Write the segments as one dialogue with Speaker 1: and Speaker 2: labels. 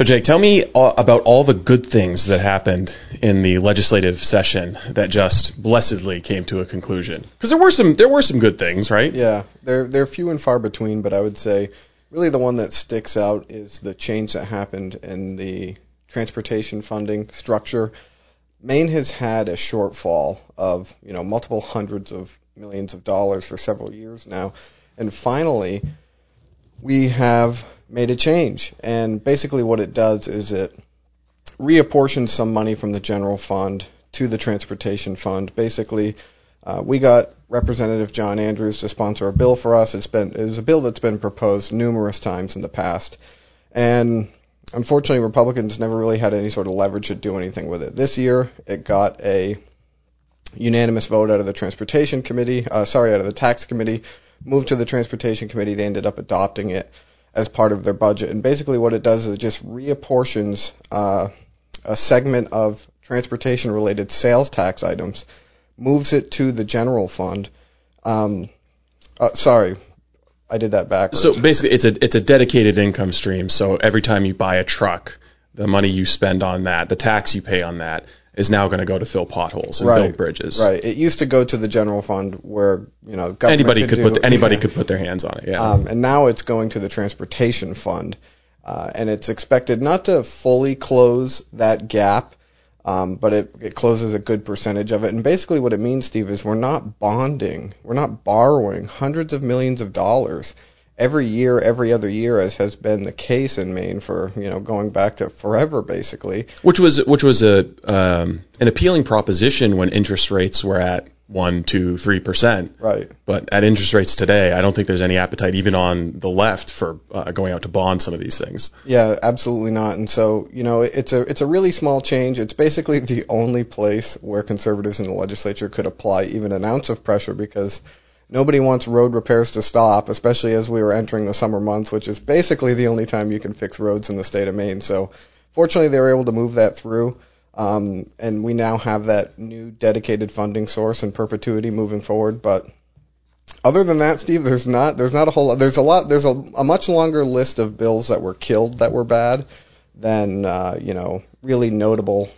Speaker 1: So, Jake, tell me about all the good things that happened in the legislative session that just blessedly came to a conclusion. Because there were some, there were some good things, right?
Speaker 2: Yeah, they're they're few and far between, but I would say really the one that sticks out is the change that happened in the transportation funding structure. Maine has had a shortfall of you know multiple hundreds of millions of dollars for several years now, and finally we have made a change. And basically, what it does is it reapportions some money from the general fund to the transportation fund. Basically, uh, we got Representative John Andrews to sponsor a bill for us. It's been it was a bill that's been proposed numerous times in the past, and unfortunately, Republicans never really had any sort of leverage to do anything with it. This year, it got a unanimous vote out of the Transportation Committee, uh, sorry, out of the Tax Committee, moved to the Transportation Committee. They ended up adopting it as part of their budget. And basically, what it does is it just reapportions uh, a segment of transportation related sales tax items, moves it to the general fund. Um, uh, sorry, I did that backwards.
Speaker 1: So basically, it's a it's a dedicated income stream. So every time you buy a truck, the money you spend on that, the tax you pay on that, is now going to go to fill potholes and
Speaker 2: Right.
Speaker 1: build bridges.
Speaker 2: Right. It used to go to the general fund where you know government
Speaker 1: Anybody could
Speaker 2: do,
Speaker 1: put anybody
Speaker 2: yeah.
Speaker 1: could put their hands on it. Yeah.
Speaker 2: Um, and now it's going to the transportation fund, uh, and it's expected not to fully close that gap, um, but it, it closes a good percentage of it. And basically, what it means, Steve, is we're not bonding, we're not borrowing hundreds of millions of dollars every year, every other year, as has been the case in Maine for you know going back to forever, basically.
Speaker 1: which was which was a um, an appealing proposition when interest rates were at one, two, three percent.
Speaker 2: Right.
Speaker 1: But at interest rates today, I don't think there's any appetite even on the left for uh, going out to bond some of these things.
Speaker 2: Yeah, absolutely not. And so, you know, it's a it's a really small change. It's basically the only place where conservatives in the legislature could apply even an ounce of pressure because nobody wants road repairs to stop, especially as we were entering the summer months, which is basically the only time you can fix roads in the state of Maine. So, fortunately, they were able to move that through. Um, and we now have that new dedicated funding source in perpetuity moving forward. But other than that, Steve, there's not there's not a whole lot. There's a lot. There's a, a much longer list of bills that were killed that were bad than uh, you know really notable.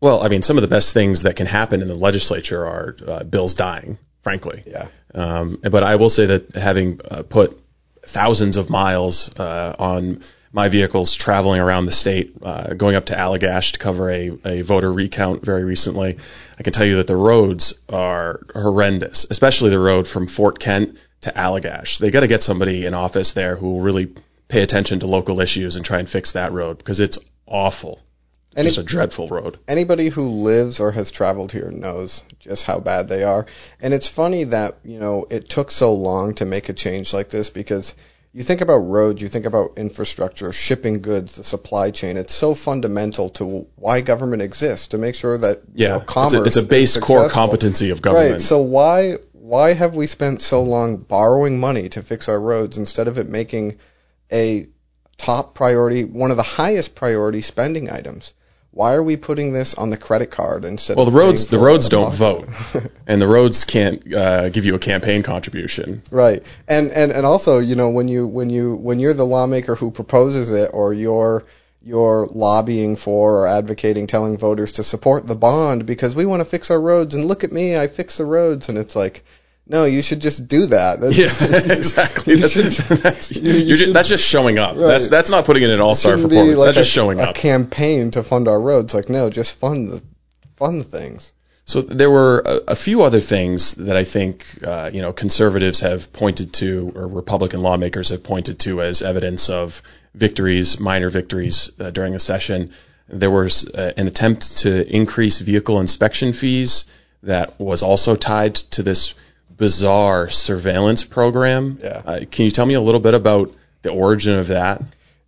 Speaker 1: Well, I mean, some of the best things that can happen in the legislature are uh, bills dying, frankly.
Speaker 2: Yeah.
Speaker 1: Um, but I will say that having uh, put thousands of miles uh, on my vehicles traveling around the state, uh, going up to Allagash to cover a, a voter recount very recently, I can tell you that the roads are horrendous, especially the road from Fort Kent to Allagash. They got to get somebody in office there who will really pay attention to local issues and try and fix that road because it's awful.
Speaker 2: Any-
Speaker 1: Just a dreadful road.
Speaker 2: Anybody who lives or has traveled here knows just how bad they are. And it's funny that you know it took so long to make a change like this because you think about roads, you think about infrastructure, shipping goods, the supply chain. It's so fundamental to why government exists to make sure that
Speaker 1: Yeah,
Speaker 2: know,
Speaker 1: it's a, it's a base core competency of government.
Speaker 2: Right. So why why have we spent so long borrowing money to fix our roads instead of it making a top priority, one of the highest priority spending items? Why are we putting this on the credit card instead?
Speaker 1: Well, the
Speaker 2: of
Speaker 1: roads the roads don't vote, and the roads can't uh, give you a campaign contribution.
Speaker 2: Right. And, and and also, you know, when you when you when you're the lawmaker who proposes it or you're you're lobbying for or advocating telling voters to support the bond because we want to fix our roads and look at me, I fix the roads and it's like no, you should just do that. That's,
Speaker 1: Yeah, exactly.
Speaker 2: You
Speaker 1: That's,
Speaker 2: should-
Speaker 1: that's,
Speaker 2: you- you should-
Speaker 1: that's just showing up.
Speaker 2: Right.
Speaker 1: That's that's not putting in an all star performance.
Speaker 2: like
Speaker 1: that's just
Speaker 2: a,
Speaker 1: showing
Speaker 2: a
Speaker 1: up.
Speaker 2: campaign to fund our roads. Like no, just fund the fund things.
Speaker 1: So there were a, a few other things that I think uh, you know conservatives have pointed to, or Republican lawmakers have pointed to as evidence of victories, minor victories uh, during the session. There was uh, an attempt to increase vehicle inspection fees that was also tied to this bizarre surveillance program.
Speaker 2: Yeah.
Speaker 1: Uh, can you tell me a little bit about the origin of that?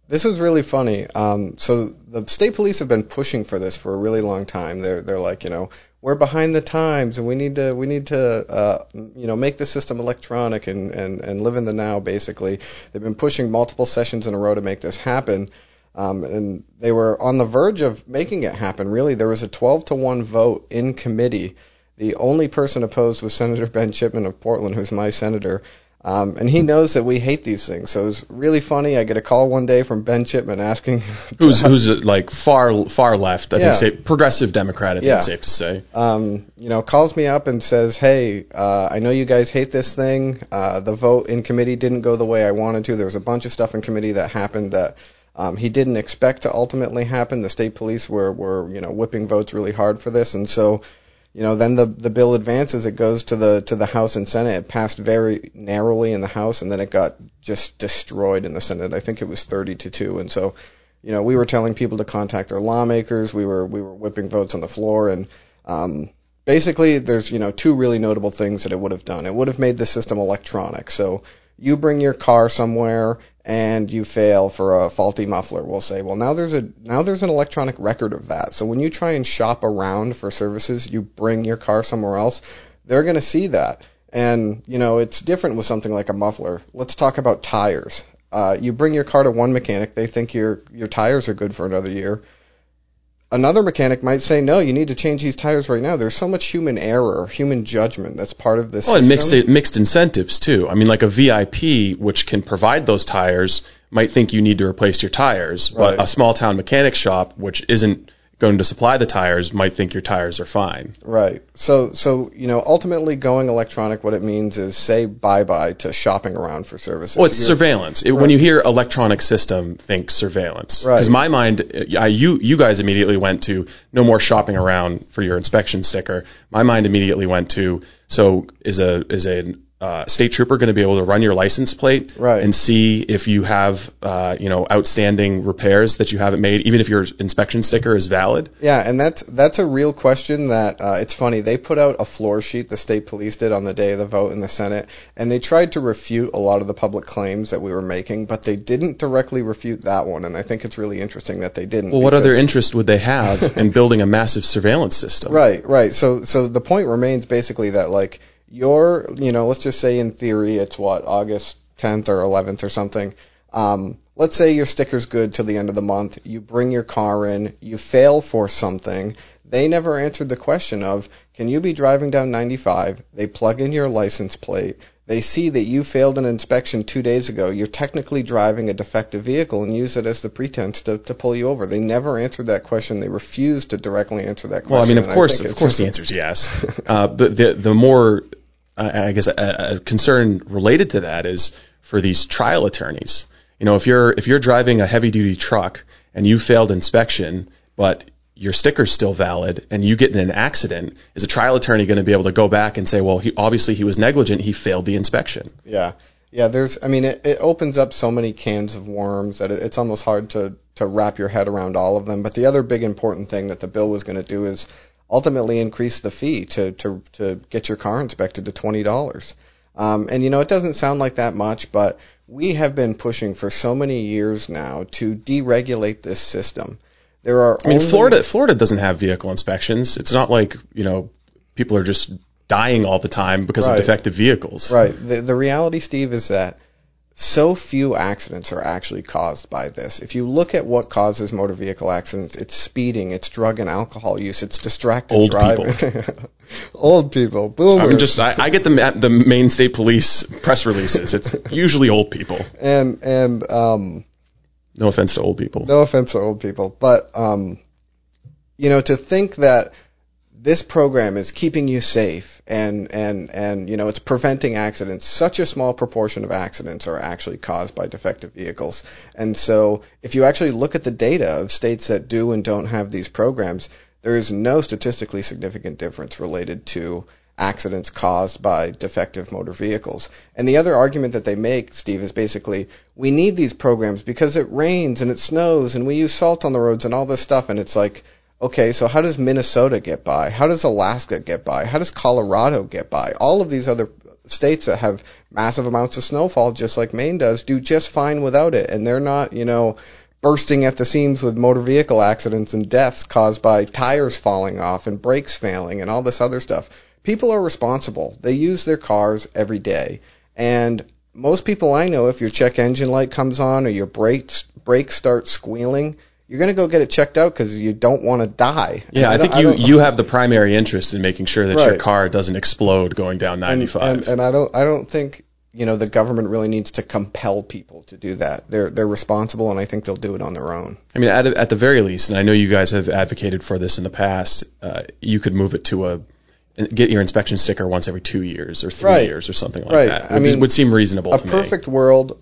Speaker 2: This was really funny. Um, so the state police have been pushing for this for a really long time. They're they're like, you know, we're behind the times, and we need to we need to uh, you know make the system electronic and, and and live in the now. Basically, they've been pushing multiple sessions in a row to make this happen. Um, and they were on the verge of making it happen. Really, there was a 12 to one vote in committee. The only person opposed was Senator Ben Chipman of Portland, who's my senator. Um, and he knows that we hate these things. So it was really funny. I get a call one day from Ben Chipman asking
Speaker 1: who's who's like far far left. I
Speaker 2: Yeah.
Speaker 1: think say progressive Democrat. I think
Speaker 2: Yeah.
Speaker 1: it's safe to say.
Speaker 2: um, you know, calls me up and says, "Hey, uh, I know you guys hate this thing. Uh, the vote in committee didn't go the way I wanted to. There was a bunch of stuff in committee that happened that um, he didn't expect to ultimately happen. The state police were were you know whipping votes really hard for this, and so." You know, then the the bill advances. It goes to the to the House and Senate. It passed very narrowly in the House, and then it got just destroyed in the Senate. I think it was 30 to two. And so, you know, we were telling people to contact their lawmakers. We were we were whipping votes on the floor, and um, basically, there's you know two really notable things that it would have done. It would have made the system electronic. So you bring your car somewhere and you fail for a faulty muffler. We'll say, well, now there's a now there's an electronic record of that. So when you try and shop around for services, you bring your car somewhere else. They're going to see that. And you know it's different with something like a muffler. Let's talk about tires. Uh, you bring your car to one mechanic, they think your your tires are good for another year another mechanic might say, no, you need to change these tires right now. There's so much human error, human judgment that's part of this
Speaker 1: Well, and mixed mixed incentives too. I mean, like a VIP, which can provide those tires, might think you need to replace your tires, but a small town mechanic shop, which isn't going to supply the tires, might think your tires are fine.
Speaker 2: Right. So, so you know, ultimately going electronic, what it means is say bye bye to shopping around for services.
Speaker 1: Well, it's
Speaker 2: You're-
Speaker 1: surveillance. It, When you hear electronic system, think surveillance.
Speaker 2: Right.
Speaker 1: Because my mind, I, you you guys immediately went to no more shopping around for your inspection sticker. My mind immediately went to so is a is a uh, state trooper going to be able to run your license plate
Speaker 2: Right.
Speaker 1: and see if you have uh, you know outstanding repairs that you haven't made, even if your inspection sticker is valid.
Speaker 2: Yeah, and that's that's a real question. That uh, it's funny. They put out a floor sheet. The state police did on the day of the vote in the Senate, and they tried to refute a lot of the public claims that we were making, but they didn't directly refute that one. And I think it's really interesting that they didn't.
Speaker 1: Well, what other interest would they have in building a massive surveillance system?
Speaker 2: Right, right. So so the point remains basically that like your you know, let's just say in theory it's what, August tenth or eleventh or something. Um, let's say your sticker's good till the end of the month, you bring your car in, you fail for something. They never answered the question of can you be driving down 95? They plug in your license plate. They see that you failed an inspection two days ago. You're technically driving a defective vehicle and use it as the pretense to, to pull you over. They never answered that question. They refused to directly answer that question.
Speaker 1: Well, I mean, of course, of course, the answer is yes. Uh, but the the more, I guess, a, a concern related to that is for these trial attorneys. You know, if you're if you're driving a heavy duty truck and you failed inspection, but your sticker's still valid and you get in an accident, is a trial attorney going to be able to go back and say, well, he, obviously he was negligent, he failed the inspection?
Speaker 2: Yeah, yeah. There's, I mean, it, it opens up so many cans of worms that it, it's almost hard to to wrap your head around all of them. But the other big important thing that the bill was going to do is ultimately increase the fee to to to get your car inspected to twenty dollars. Um, and you know, it doesn't sound like that much, but we have been pushing for so many years now to deregulate this system. There are
Speaker 1: I mean, Florida Florida doesn't have vehicle inspections. It's not like you know people are just dying all the time because
Speaker 2: Right.
Speaker 1: of defective vehicles.
Speaker 2: Right. The the reality, Steve, is that so few accidents are actually caused by this. If you look at what causes motor vehicle accidents, it's speeding, it's drug and alcohol use, it's distracted
Speaker 1: Old
Speaker 2: driving. old people, boomers.
Speaker 1: I mean, just I, I get the the Maine State Police press releases. It's usually old people.
Speaker 2: and and um,
Speaker 1: No offense to old people.
Speaker 2: no offense to old people, but um, you know, to think that this program is keeping you safe and and and you know it's preventing accidents such a small proportion of accidents are actually caused by defective vehicles and so if you actually look at the data of states that do and don't have these programs there is no statistically significant difference related to accidents caused by defective motor vehicles. And the other argument that they make, Steve, is basically we need these programs because it rains and it snows and we use salt on the roads and all this stuff. And it's like, okay, so how does Minnesota get by? How does Alaska get by? How does Colorado get by? All of these other states that have massive amounts of snowfall, just like Maine does, do just fine without it. And they're not, you know, bursting at the seams with motor vehicle accidents and deaths caused by tires falling off and brakes failing and all this other stuff. People are responsible. They use their cars every day. And most people I know, if your check engine light comes on or your brakes brakes start squealing, you're going to go get it checked out because you don't want to die.
Speaker 1: Yeah, I
Speaker 2: don't-
Speaker 1: think you
Speaker 2: don't-
Speaker 1: you have the primary interest in making sure that your car doesn't explode going down 95.
Speaker 2: and, and I don't I don't think you know the government really needs to compel people to do that. They're they're responsible, and I think they'll do it on their own.
Speaker 1: I mean, at, at the very least, and I know you guys have advocated for this in the past, uh, you could move it to a get your inspection sticker once every two years or three
Speaker 2: Right.
Speaker 1: years or something like
Speaker 2: Right.
Speaker 1: that.
Speaker 2: I
Speaker 1: Would-
Speaker 2: mean,
Speaker 1: would seem reasonable
Speaker 2: a
Speaker 1: to me.
Speaker 2: perfect world,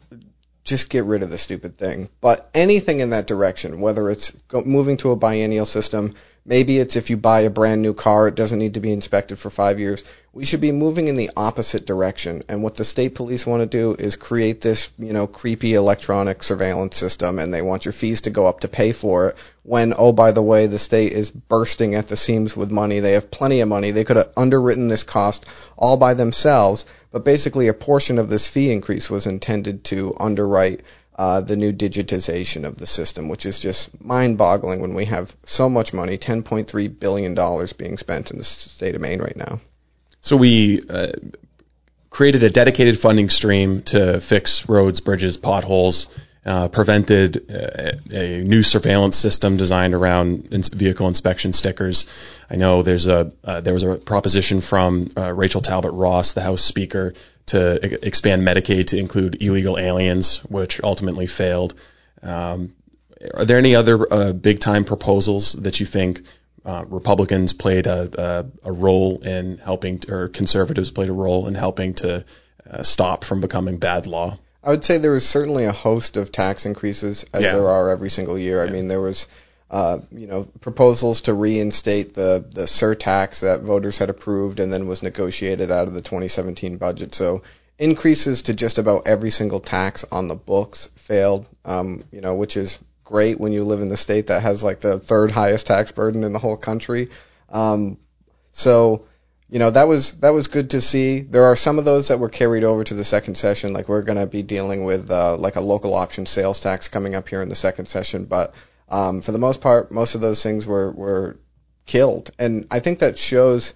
Speaker 2: just get rid of the stupid thing. But anything in that direction, whether it's moving to a biennial system, maybe it's if you buy a brand new car, it doesn't need to be inspected for five years. We should be moving in the opposite direction. And what the state police want to do is create this, you know, creepy electronic surveillance system, and they want your fees to go up to pay for it. When, oh, by the way, the state is bursting at the seams with money. They have plenty of money. They could have underwritten this cost all by themselves, but basically a portion of this fee increase was intended to underwrite uh, the new digitization of the system, which is just mind-boggling when we have so much money, 10.3 billion dollars being spent in the state of Maine right now.
Speaker 1: So we uh, created a dedicated funding stream to fix roads, bridges, potholes. Uh, prevented uh, a new surveillance system designed around ins- vehicle inspection stickers. I know there's a uh, there was a proposition from uh, Rachel Talbot Ross, the House Speaker, to expand Medicaid to include illegal aliens, which ultimately failed. Um, are there any other uh, big time proposals that you think uh, Republicans played a, a, a role in helping, or conservatives played a role in helping to uh, stop from becoming bad law?
Speaker 2: I would say there was certainly a host of tax increases, as
Speaker 1: Yeah.
Speaker 2: there are every single year. I mean, there was, uh, you know, proposals to reinstate the the surtax that voters had approved and then was negotiated out of the 2017 budget. So increases to just about every single tax on the books failed. Um, you know, which is great when you live in the state that has like the third highest tax burden in the whole country. Um, so you know that was that was good to see. There are some of those that were carried over to the second session. Like we're going to be dealing with uh, like a local option sales tax coming up here in the second session. But um, for the most part, most of those things were were killed, and I think that shows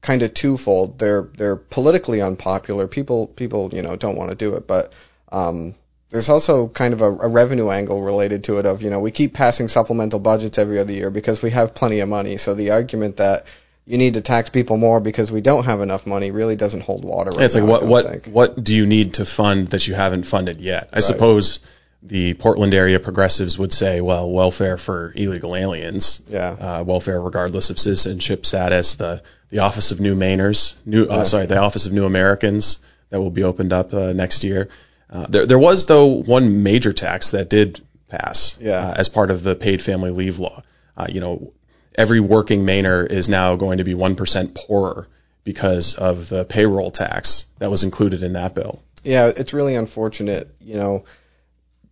Speaker 2: kind of twofold. They're they're politically unpopular. People people you know don't want to do it, but um, there's also kind of a, a revenue angle related to it. Of you know we keep passing supplemental budgets every other year because we have plenty of money. So the argument that you need to tax people more because we don't have enough money really doesn't hold water right
Speaker 1: it's like
Speaker 2: now, I
Speaker 1: what what
Speaker 2: think.
Speaker 1: what do you need to fund that you haven't funded yet? I suppose the Portland area progressives would say, well, welfare for illegal aliens,
Speaker 2: Yeah.
Speaker 1: uh, welfare regardless of citizenship status, the the Office of New Mainers, new uh, sorry, the Office of New Americans that will be opened up uh, next year. Uh, there there was though one major tax that did pass
Speaker 2: Yeah.
Speaker 1: uh, as part of the paid family leave law. Uh, you know, every working Mainer is now going to be one percent poorer because of the payroll tax that was included in that bill.
Speaker 2: Yeah, it's really unfortunate. You know,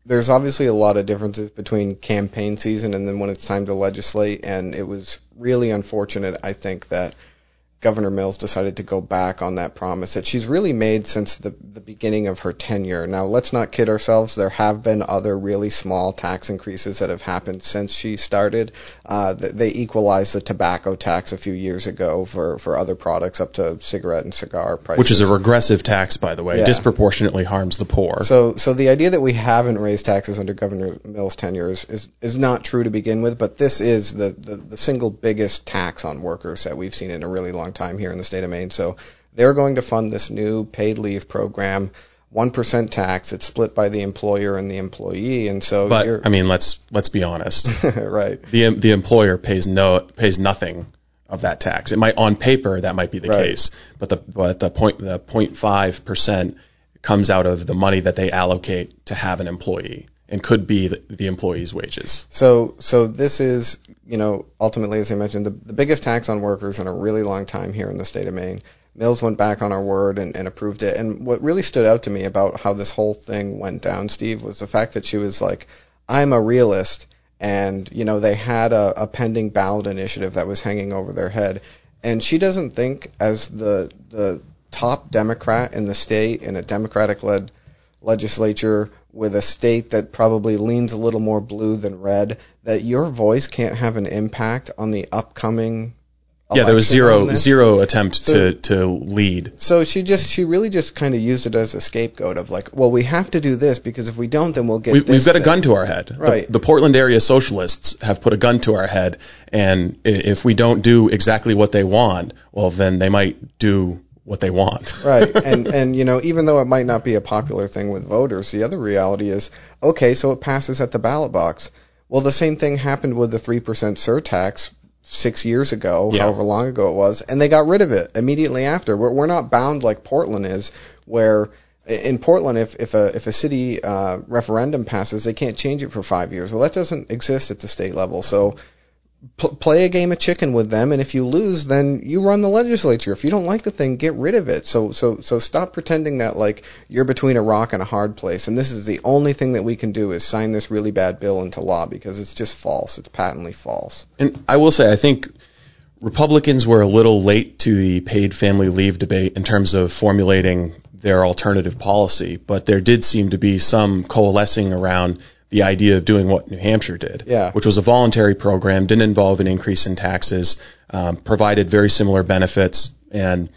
Speaker 2: there's obviously a lot of differences between campaign season and then when it's time to legislate, and it was really unfortunate, I think, that Governor Mills decided to go back on that promise that she's really made since the, the beginning of her tenure. Now, let's not kid ourselves. There have been other really small tax increases that have happened since she started. Uh, they equalized the tobacco tax a few years ago for, for other products up to cigarette and cigar prices.
Speaker 1: Which is a regressive tax, by the way,
Speaker 2: Yeah.
Speaker 1: disproportionately harms the poor.
Speaker 2: So, so the idea that we haven't raised taxes under Governor Mills' tenure is, is, is not true to begin with, but this is the, the, the single biggest tax on workers that we've seen in a really long time here in the state of Maine. So they're going to fund this new paid leave program, 1% tax. It's split by the employer and the employee. And so
Speaker 1: but
Speaker 2: you're,
Speaker 1: I mean, let's let's be honest.
Speaker 2: right.
Speaker 1: the the employer pays no pays nothing of that tax. It might on paper that might be the
Speaker 2: Right.
Speaker 1: case, but the but the point the 0.5 percent comes out of the money that they allocate to have an employee and could be the, the employee's wages.
Speaker 2: So, so this is, you know, ultimately, as I mentioned, the, the biggest tax on workers in a really long time here in the state of Maine. Mills went back on our word and, and approved it. And what really stood out to me about how this whole thing went down, Steve, was the fact that she was like, I'm a realist. And, you know, they had a, a pending ballot initiative that was hanging over their head. And she doesn't think, as the, the top Democrat in the state in a Democratic led legislature with a state that probably leans a little more blue than red, that your voice can't have an impact on the upcoming.
Speaker 1: Yeah, there was
Speaker 2: on
Speaker 1: zero attempt
Speaker 2: So-
Speaker 1: to to lead.
Speaker 2: So she just she really just kind of used it as a scapegoat of like, well, we have to do this because if we don't, then we'll get.
Speaker 1: We,
Speaker 2: this
Speaker 1: we've got a gun to our head. The-
Speaker 2: Right.
Speaker 1: The, Portland area socialists have put a gun to our head, and if we don't do exactly what they want, well, then they might do what they want.
Speaker 2: right. And and you know, even though it might not be a popular thing with voters, the other reality is, okay, so it passes at the ballot box. Well, the same thing happened with the 3% surtax six years ago,
Speaker 1: Yeah.
Speaker 2: however long ago it was, and they got rid of it immediately after. We're, we're not bound like Portland is, where in Portland, if, if a if a city uh, referendum passes, they can't change it for five years. Well, that doesn't exist at the state level. So pl- play a game of chicken with them, and if you lose, then you run the legislature. If you don't like the thing, get rid of it. So so so stop pretending that like you're between a rock and a hard place, and this is the only thing that we can do is sign this really bad bill into law because it's just false. It's patently false.
Speaker 1: And I will say, I think Republicans were a little late to the paid family leave debate in terms of formulating their alternative policy, but there did seem to be some coalescing around the idea of doing what New Hampshire did,
Speaker 2: Yeah.
Speaker 1: which was a voluntary program, didn't involve an increase in taxes, um, provided very similar benefits, and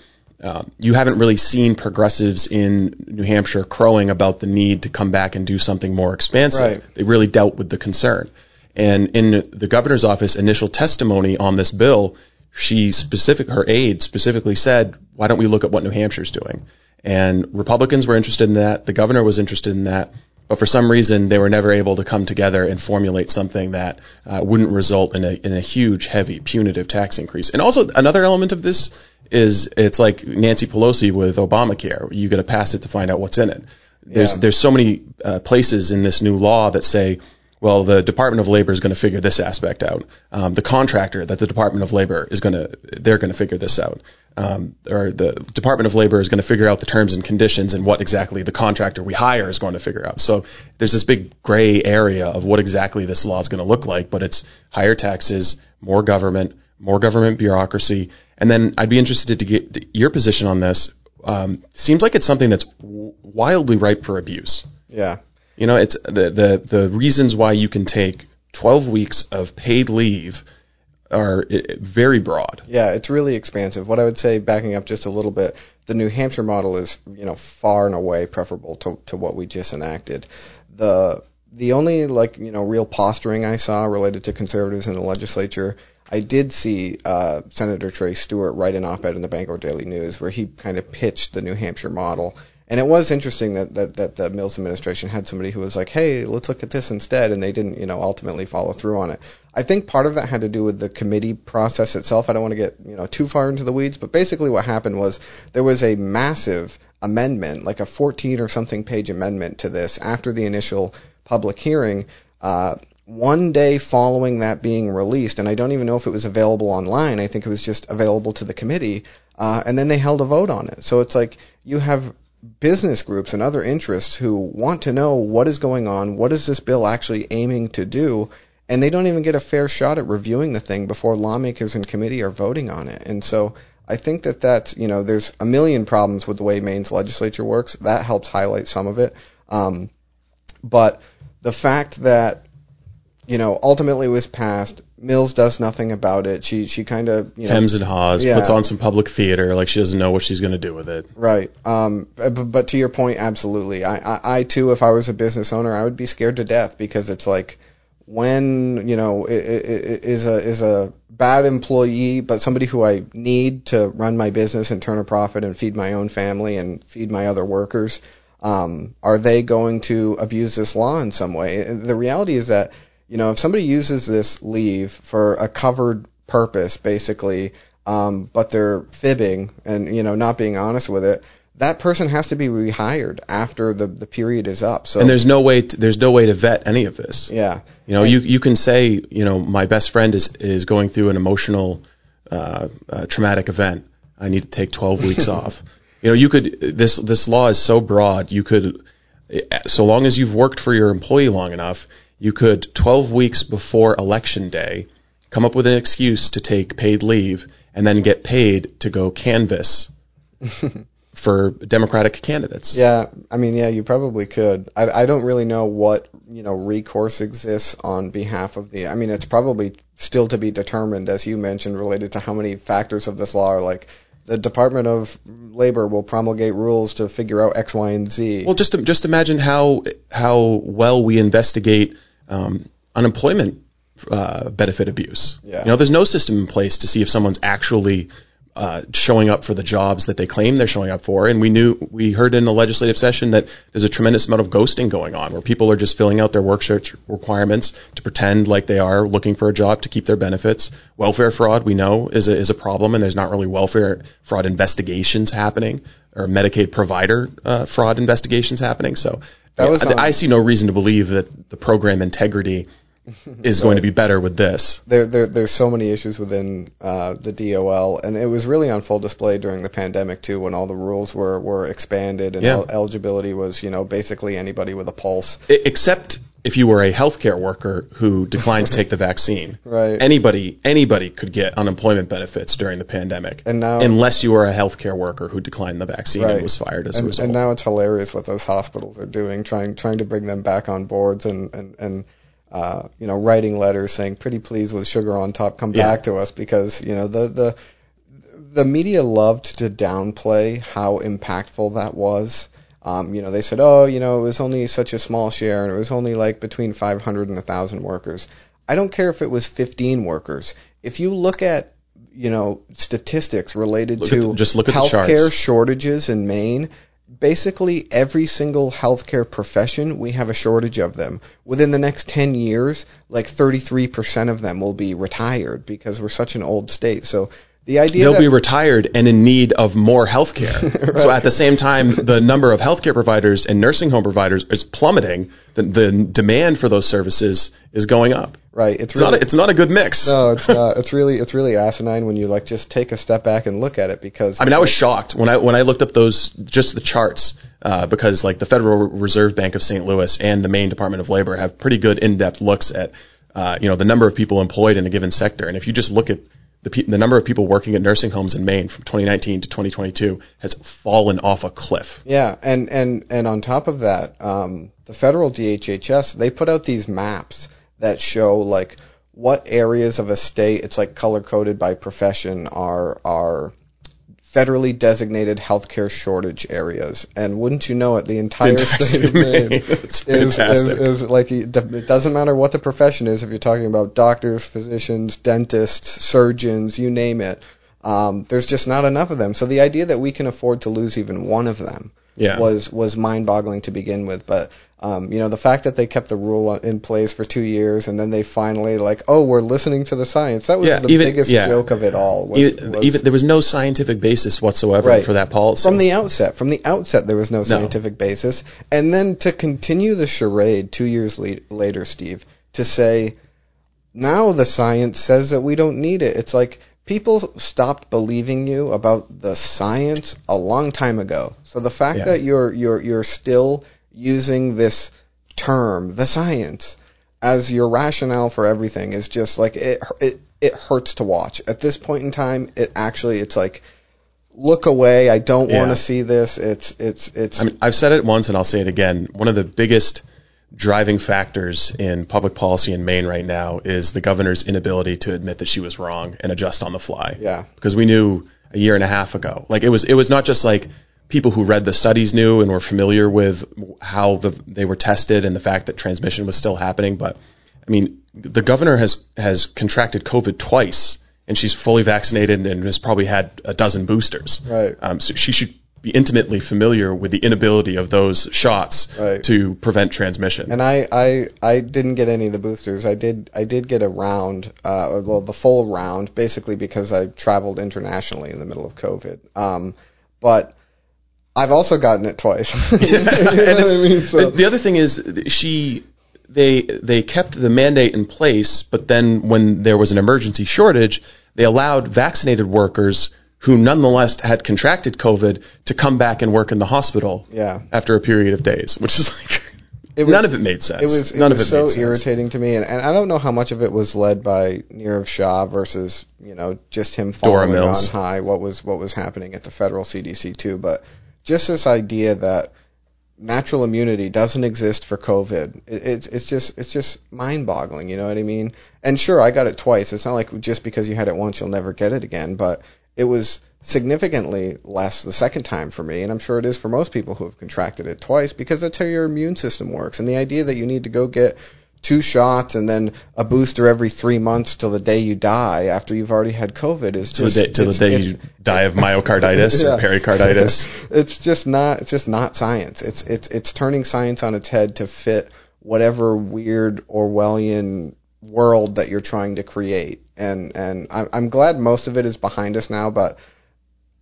Speaker 1: um, you haven't really seen progressives in New Hampshire crowing about the need to come back and do something more expansive.
Speaker 2: Right.
Speaker 1: They really dealt with the concern. And in the governor's office initial testimony on this bill, she specific her aide specifically said, "Why don't we look at what New Hampshire's doing?" And Republicans were interested in that. The governor was interested in that. But for some reason, they were never able to come together and formulate something that uh, wouldn't result in a, in a huge, heavy, punitive tax increase. And also, another element of this is it's like Nancy Pelosi with Obamacare. You got to pass it to find out what's in it. There's
Speaker 2: Yeah.
Speaker 1: there's so many uh, places in this new law that say, well, the Department of Labor is going to figure this aspect out. Um, the contractor that the Department of Labor is going to, they're going to figure this out. Um, or the Department of Labor is going to figure out the terms and conditions and what exactly the contractor we hire is going to figure out. So there's this big gray area of what exactly this law is going to look like, but it's higher taxes, more government, more government bureaucracy. And then I'd be interested to get your position on this. Um, seems like it's something that's wildly ripe for abuse.
Speaker 2: Yeah.
Speaker 1: You know, it's the the the reasons why you can take 12 weeks of paid leave are very broad.
Speaker 2: Yeah, it's really expansive. What I would say, backing up just a little bit, the New Hampshire model is, you know, far and away preferable to, to what we just enacted. The the only like you know real posturing I saw related to conservatives in the legislature, I did see uh, Senator Trey Stewart write an op-ed in the Bangor Daily News where he kind of pitched the New Hampshire model. And it was interesting that, that, that the Mills administration had somebody who was like, hey, let's look at this instead, and they didn't, you know, ultimately follow through on it. I think part of that had to do with the committee process itself. I don't want to get, you know, too far into the weeds, but basically what happened was there was a massive amendment, like a 14 or something page amendment to this after the initial public hearing. Uh, one day following that being released, and I don't even know if it was available online. I think it was just available to the committee, uh, and then they held a vote on it. So it's like you have business groups and other interests who want to know what is going on, what is this bill actually aiming to do, and they don't even get a fair shot at reviewing the thing before lawmakers in committee are voting on it. And so I think that that's, you know, there's a million problems with the way Maine's legislature works. That helps highlight some of it. Um, but the fact that you know ultimately it was passed, Mills does nothing about it. She she kind of you know
Speaker 1: Hems and haws,
Speaker 2: Yeah.
Speaker 1: puts on some public theater, like she doesn't know what she's going to do with it.
Speaker 2: Right. Um, but, but to your point, absolutely. I, I, I too, if I was a business owner, I would be scared to death because it's like when you know is a is a bad employee, but somebody who I need to run my business and turn a profit and feed my own family and feed my other workers. Um, are they going to abuse this law in some way? The reality is that you know if somebody uses this leave for a covered purpose, basically, um, but they're fibbing and you know not being honest with it, that person has to be rehired after the the period is up. So
Speaker 1: And there's no way to, there's no way to vet any of this.
Speaker 2: yeah,
Speaker 1: You know, you you can say, you know, my best friend is is going through an emotional, uh, uh, traumatic event. I need to take 12 weeks off. You know, you could this this law is so broad. You could, so long as you've worked for your employee long enough, you could 12 weeks before election day come up with an excuse to take paid leave and then get paid to go canvass for Democratic candidates.
Speaker 2: Yeah, I mean, yeah, you probably could. I, I don't really know what you know recourse exists on behalf of the. I mean, it's probably still to be determined, as you mentioned, related to how many factors of this law are like. The Department of Labor will promulgate rules to figure out X, Y, and Z.
Speaker 1: Well, just just imagine how how well we investigate um, unemployment uh, benefit abuse.
Speaker 2: Yeah.
Speaker 1: You know, there's no system in place to see if someone's actually uh, showing up for the jobs that they claim they're showing up for. And we knew, we heard in the legislative session that there's a tremendous amount of ghosting going on where people are just filling out their work search requirements to pretend like they are looking for a job to keep their benefits. Welfare fraud, we know, is a, is a problem, and there's not really welfare fraud investigations happening or Medicaid provider uh, fraud investigations happening. So
Speaker 2: That was
Speaker 1: I, I see no reason to believe that the program integrity is going to be better with this.
Speaker 2: there, there there's so many issues within uh, the DOL, and it was really on full display during the pandemic too, when all the rules were were expanded and
Speaker 1: Yeah.
Speaker 2: el- eligibility was you know basically anybody with a pulse.
Speaker 1: Except if you were a healthcare worker who declined to take the vaccine.
Speaker 2: Right.
Speaker 1: Anybody anybody could get unemployment benefits during the pandemic.
Speaker 2: And now-
Speaker 1: unless you were a healthcare worker who declined the vaccine
Speaker 2: Right.
Speaker 1: and was fired as a
Speaker 2: And,
Speaker 1: result.
Speaker 2: and now it's hilarious what those hospitals are doing, trying trying to bring them back on boards and and and uh, you know writing letters saying pretty please with sugar on top, come
Speaker 1: Yeah.
Speaker 2: back to us because you know the the the media loved to downplay how impactful that was. Um, you know, they said, oh, you know, it was only such a small share, and it was only like between 500 and 1,000 workers. I don't care if it was 15 workers. If you look at, you know, statistics related
Speaker 1: Look
Speaker 2: to
Speaker 1: the- just look
Speaker 2: healthcare shortages in Maine, basically every single healthcare profession, we have a shortage of them. Within the next 10 years, like 33% of them will be retired because we're such an old state. So the idea
Speaker 1: They'll be retired and in need of more health care. So at the same time, the number of healthcare providers and nursing home providers is plummeting. The, the demand for those services is going up.
Speaker 2: right, it's
Speaker 1: It's
Speaker 2: really
Speaker 1: not. A, it's not a good mix.
Speaker 2: no, it's not. It's really it's really asinine when you like just take a step back and look at it because
Speaker 1: I mean, I was shocked when I when I looked up those just the charts uh, because like the Federal Reserve Bank of St. Louis and the Maine Department of Labor have pretty good in-depth looks at uh, you know the number of people employed in a given sector, and if you just look at the, pe- the number of people working at nursing homes in Maine from 2019 to 2022 has fallen off a cliff.
Speaker 2: Yeah, and and and on top of that, um, the federal DHHS they put out these maps that show like what areas of a state it's like color coded by profession are are federally designated healthcare shortage areas. And wouldn't you know it, the entire
Speaker 1: entire
Speaker 2: state of Maine is, is, is like it doesn't matter what the profession is if you're talking about doctors, physicians, dentists, surgeons, you name it. Um, there's just not enough of them. So the idea that we can afford to lose even one of them
Speaker 1: Yeah.
Speaker 2: was was mind-boggling to begin with. But um, you know, the fact that they kept the rule in place for two years and then they finally like, oh, we're listening to the science. That was
Speaker 1: Yeah,
Speaker 2: the
Speaker 1: even-
Speaker 2: biggest
Speaker 1: yeah.
Speaker 2: joke of it all. Was,
Speaker 1: Even,
Speaker 2: was
Speaker 1: even there was no scientific basis whatsoever
Speaker 2: Right.
Speaker 1: for that policy.
Speaker 2: from the outset. From the outset, there was no scientific basis, and then to continue the charade two years le- later, Steve, to say now the science says that we don't need it. It's like people stopped believing you about the science a long time ago. So the fact
Speaker 1: Yeah.
Speaker 2: that you're you're you're still using this term, the science, as your rationale for everything is just like it it it hurts to watch. At this point in time, it actually it's like look away. I don't
Speaker 1: Yeah.
Speaker 2: want to see this. It's it's it's
Speaker 1: I mean, I've said it once and I'll say it again. One of the biggest driving factors in public policy in Maine right now is the governor's inability to admit that she was wrong and adjust on the fly.
Speaker 2: Yeah.
Speaker 1: Because we knew a year and a half ago. Like it was it was not just like people who read the studies knew and were familiar with how the, they were tested and the fact that transmission was still happening, but I mean, the governor has has contracted COVID twice, and she's fully vaccinated and has probably had a dozen boosters.
Speaker 2: Right.
Speaker 1: Um, so she should be intimately familiar with the inability of those shots
Speaker 2: Right.
Speaker 1: to prevent transmission.
Speaker 2: And I, I, I didn't get any of the boosters. I did I did get a round, uh, well the full round, basically because I traveled internationally in the middle of COVID. Um, but I've also gotten it twice. You know I mean? So-
Speaker 1: the other thing is she they they kept the mandate in place, but then when there was an emergency shortage, they allowed vaccinated workers who nonetheless had contracted COVID to come back and work in the hospital
Speaker 2: Yeah.
Speaker 1: after a period of days, which is like
Speaker 2: It was-
Speaker 1: none of it made sense.
Speaker 2: It was it
Speaker 1: none
Speaker 2: was
Speaker 1: of it
Speaker 2: so irritating to me, and, and I don't know how much of it was led by Nirav Shah versus you know just him following on high what was what was happening at the federal CDC too, but just this idea that natural immunity doesn't exist for COVID, it, it's it's just it's just mind-boggling. You know what I mean? And sure, I got it twice. It's not like just because you had it once you'll never get it again, but it was significantly less the second time for me, and I'm sure it is for most people who have contracted it twice because that's how your immune system works. And the idea that you need to go get two shots and then a booster every three months till the day you die after you've already had COVID is
Speaker 1: to the day, to the day you die of myocarditis
Speaker 2: Yeah.
Speaker 1: or pericarditis.
Speaker 2: it's just not it's just not science. It's it's it's turning science on its head to fit whatever weird Orwellian world that you're trying to create. And and I'm I'm glad most of it is behind us now, but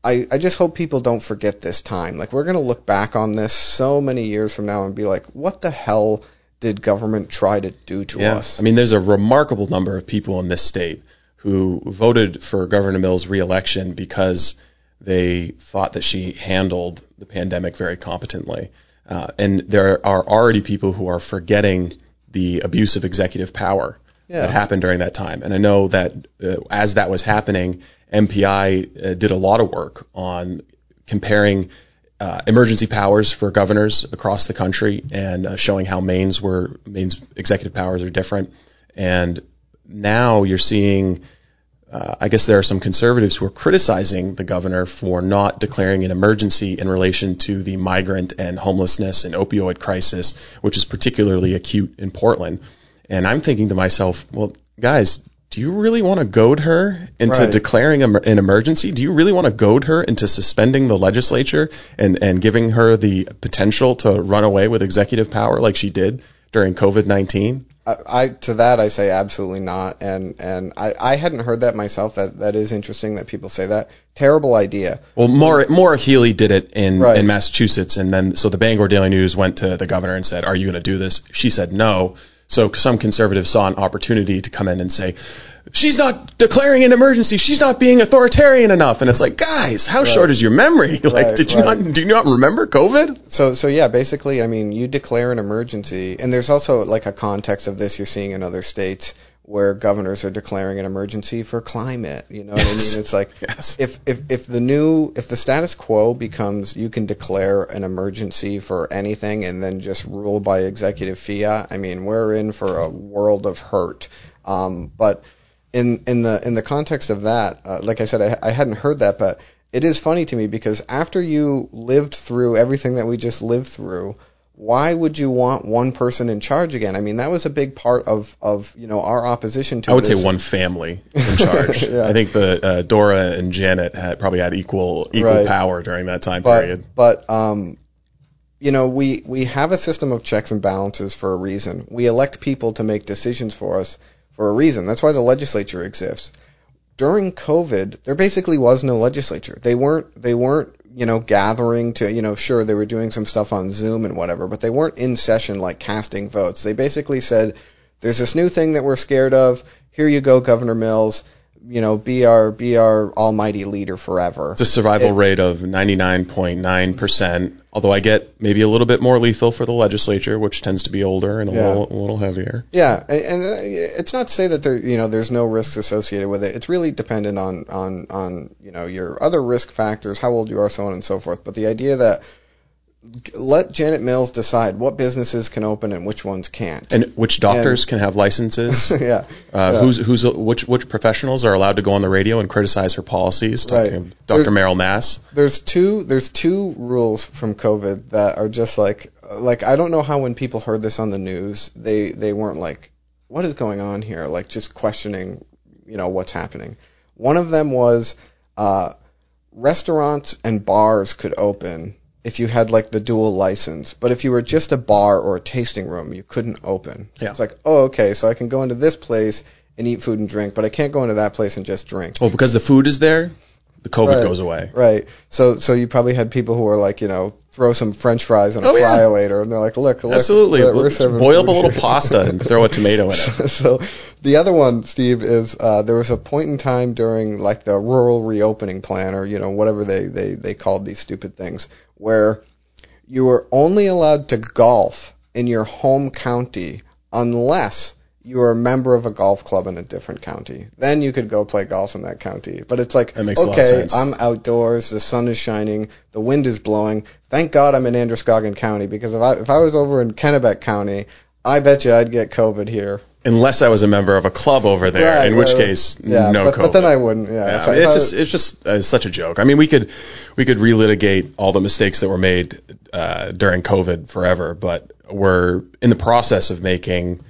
Speaker 2: I, I just hope people don't forget this time. Like we're gonna look back on this so many years from now and be like, what the hell did government try to do to
Speaker 1: Yeah.
Speaker 2: us?
Speaker 1: I mean, there's a remarkable number of people in this state who voted for Governor Mills' reelection because they thought that she handled the pandemic very competently. Uh, and there are already people who are forgetting the abuse of executive power
Speaker 2: Yeah.
Speaker 1: that happened during that time. And I know that uh, as that was happening, MPI uh, did a lot of work on comparing uh, emergency powers for governors across the country and uh, showing how Maine's were Maine's executive powers are different. And now you're seeing, uh, I guess there are some conservatives who are criticizing the governor for not declaring an emergency in relation to the migrant and homelessness and opioid crisis, which is particularly acute in Portland. And I'm thinking to myself, well, guys, do you really want to goad her into
Speaker 2: Right.
Speaker 1: declaring an emergency? Do you really want to goad her into suspending the legislature and, and giving her the potential to run away with executive power like she did during COVID 19?
Speaker 2: I, I to that I say absolutely not, and and I, I hadn't heard that myself. That that is interesting that people say that. Terrible idea.
Speaker 1: Well, Maura, Maura Healey did it in,
Speaker 2: Right.
Speaker 1: in Massachusetts, and then so the Bangor Daily News went to the governor and said, "Are you going to do this?" She said no. So some conservatives saw an opportunity to come in and say, "She's not declaring an emergency. She's not being authoritarian enough." And it's like, guys, how short is your memory? Like,
Speaker 2: Right,
Speaker 1: did you
Speaker 2: right.
Speaker 1: not do you not remember COVID?
Speaker 2: So so yeah, basically, I mean, you declare an emergency, and there's also like a context of this you're seeing in other states where governors are declaring an emergency for climate. You know what I mean? It's like
Speaker 1: Yes.
Speaker 2: if if if the new if the status quo becomes you can declare an emergency for anything and then just rule by executive fiat, I mean, we're in for a world of hurt. Um, but in in the in the context of that, uh, like I said, I, I hadn't heard that, but it is funny to me because after you lived through everything that we just lived through, why would you want one person in charge again? I mean, that was a big part of of you know our opposition to.
Speaker 1: I would say one family in charge.
Speaker 2: Yeah.
Speaker 1: I think the uh, Dora and Janet had, probably had equal equal
Speaker 2: Right.
Speaker 1: power during that time
Speaker 2: but
Speaker 1: period.
Speaker 2: but um, you know, we we have a system of checks and balances for a reason. We elect people to make decisions for us for a reason. That's why the legislature exists. During COVID, there basically was no legislature. They weren't they weren't you know gathering to you know sure they were doing some stuff on Zoom and whatever, but they weren't in session like casting votes. They basically said, "There's this new thing that we're scared of. Here you go, Governor Mills. You know, be our be our almighty leader forever."
Speaker 1: It's a survival rate of 99.9%, although I get maybe a little bit more lethal for the legislature, which tends to be older and a
Speaker 2: Yeah.
Speaker 1: little a little heavier.
Speaker 2: Yeah, and, and uh, it's not to say that there, you know, there's no risks associated with it. It's really dependent on, on, on, you know, your other risk factors, how old you are, so on and so forth. But the idea that let Janet Mills decide what businesses can open and which ones can't.
Speaker 1: And which doctors can have licenses?
Speaker 2: yeah,
Speaker 1: Uh. Who's who's which which professionals are allowed to go on the radio and criticize her policies?
Speaker 2: Right.
Speaker 1: Dr. Meryl Nass.
Speaker 2: there's two there's two rules from COVID that are just like like I don't know how when people heard this on the news they they weren't like what is going on here like just questioning you know what's happening. One of them was uh, restaurants and bars could open if you had like the dual license, but if you were just a bar or a tasting room, you couldn't open.
Speaker 1: Yeah.
Speaker 2: It's like oh okay, so I can go into this place and eat food and drink, but I can't go into that place and just drink.
Speaker 1: Well, because the food is there, the COVID
Speaker 2: Right.
Speaker 1: goes away.
Speaker 2: Right. So so you probably had people who were like, you know, throw some French fries on a
Speaker 1: Oh, yeah.
Speaker 2: fryer later, and they're like, look, look
Speaker 1: Absolutely.
Speaker 2: we're, we're
Speaker 1: Boil up a little pasta and throw a tomato in it.
Speaker 2: so the other one, Steve, is uh, there was a point in time during like the rural reopening plan, or you know whatever they they they called these stupid things, where you were only allowed to golf in your home county unless you were a member of a golf club in a different county. Then you could go play golf in that county. But it's like,
Speaker 1: That makes a lot of
Speaker 2: okay. I'm outdoors, the sun is shining, the wind is blowing. Thank God I'm in Androscoggin County because if I if I was over in Kennebec County, I bet you I'd get COVID here.
Speaker 1: Unless I was a member of a club over there,
Speaker 2: Right,
Speaker 1: in which
Speaker 2: right.
Speaker 1: case,
Speaker 2: Yeah,
Speaker 1: no
Speaker 2: but,
Speaker 1: COVID.
Speaker 2: but then I wouldn't. Yeah,
Speaker 1: Yeah,
Speaker 2: I-
Speaker 1: it's
Speaker 2: I-
Speaker 1: just it's just uh, such a joke. I mean, we could we could relitigate all the mistakes that were made uh, during COVID forever, but we're in the process of making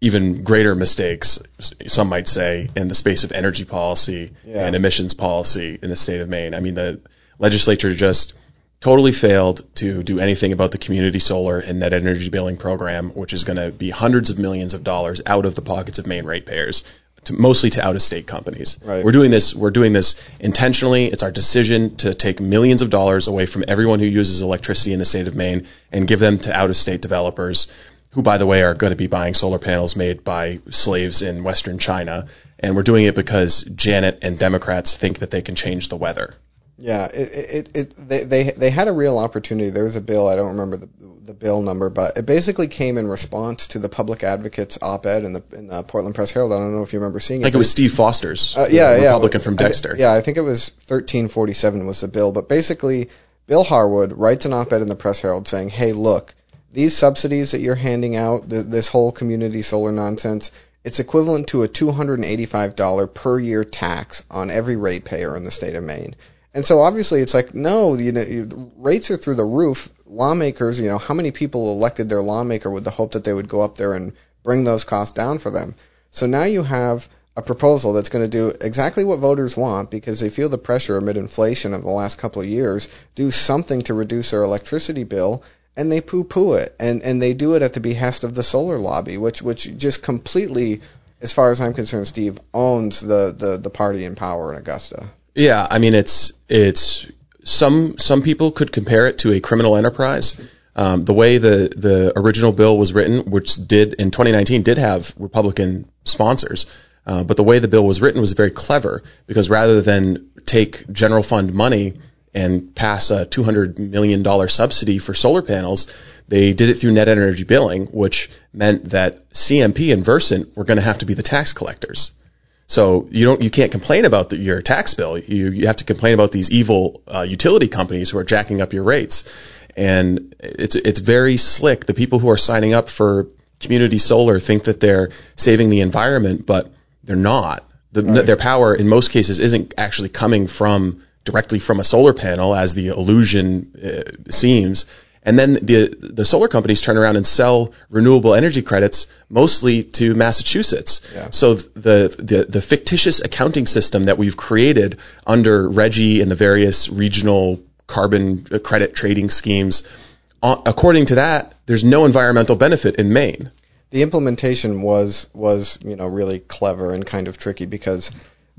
Speaker 1: even greater mistakes, some might say, in the space of energy policy
Speaker 2: Yeah.
Speaker 1: and emissions policy in the state of Maine. I mean, the legislature just totally failed to do anything about the community solar and net energy billing program, which is going to be hundreds of millions of dollars out of the pockets of Maine ratepayers, to, mostly to out-of-state companies.
Speaker 2: Right.
Speaker 1: We're doing this. We're doing this intentionally. It's our decision to take millions of dollars away from everyone who uses electricity in the state of Maine and give them to out-of-state developers, who, by the way, are going to be buying solar panels made by slaves in Western China. And we're doing it because Janet and Democrats think that they can change the weather.
Speaker 2: Yeah, it, it, it they, they they had a real opportunity. There was a bill I don't remember the the bill number, but it basically came in response to the public advocate's op-ed in the in the Portland Press Herald. I don't know if you remember seeing it.
Speaker 1: Like it was Steve Foster's,
Speaker 2: Uh, yeah, yeah.
Speaker 1: Republican from
Speaker 2: I thi-
Speaker 1: Dexter.
Speaker 2: yeah, I think it was 1347 was the bill, but basically, Bill Harwood writes an op-ed in the Press Herald saying, "Hey, look, these subsidies that you're handing out, th- this whole community solar nonsense, it's equivalent to a $285 per year tax on every ratepayer in the state of Maine." And so obviously it's like, no, you know, rates are through the roof. Lawmakers, you know, how many people elected their lawmaker with the hope that they would go up there and bring those costs down for them? So now you have a proposal that's going to do exactly what voters want because they feel the pressure amid inflation of the last couple of years, do something to reduce their electricity bill, and they poo-poo it, and and they do it at the behest of the solar lobby, which which just completely, as far as I'm concerned, Steve owns the the, the party in power in Augusta.
Speaker 1: Yeah, I mean it's it's some some people could compare it to a criminal enterprise. Um, the way the the original bill was written, which did in 2019 did have Republican sponsors, uh, but the way the bill was written was very clever because rather than take general fund money and pass a 200 million dollar subsidy for solar panels, they did it through net energy billing, which meant that CMP and Versant were going to have to be the tax collectors. So you don't, you can't complain about the, your tax bill. You you have to complain about these evil uh, utility companies who are jacking up your rates, and it's it's very slick. The people who are signing up for community solar think that they're saving the environment, but they're not. The, Their power in most cases isn't actually coming from directly from a solar panel, as the illusion uh, seems. And then the the solar companies turn around and sell renewable energy credits mostly to Massachusetts.
Speaker 2: Yeah.
Speaker 1: So the, the the fictitious accounting system that we've created under RGGI and the various regional carbon credit trading schemes, uh, according to that, there's no environmental benefit in Maine.
Speaker 2: the implementation was was you know really clever and kind of tricky because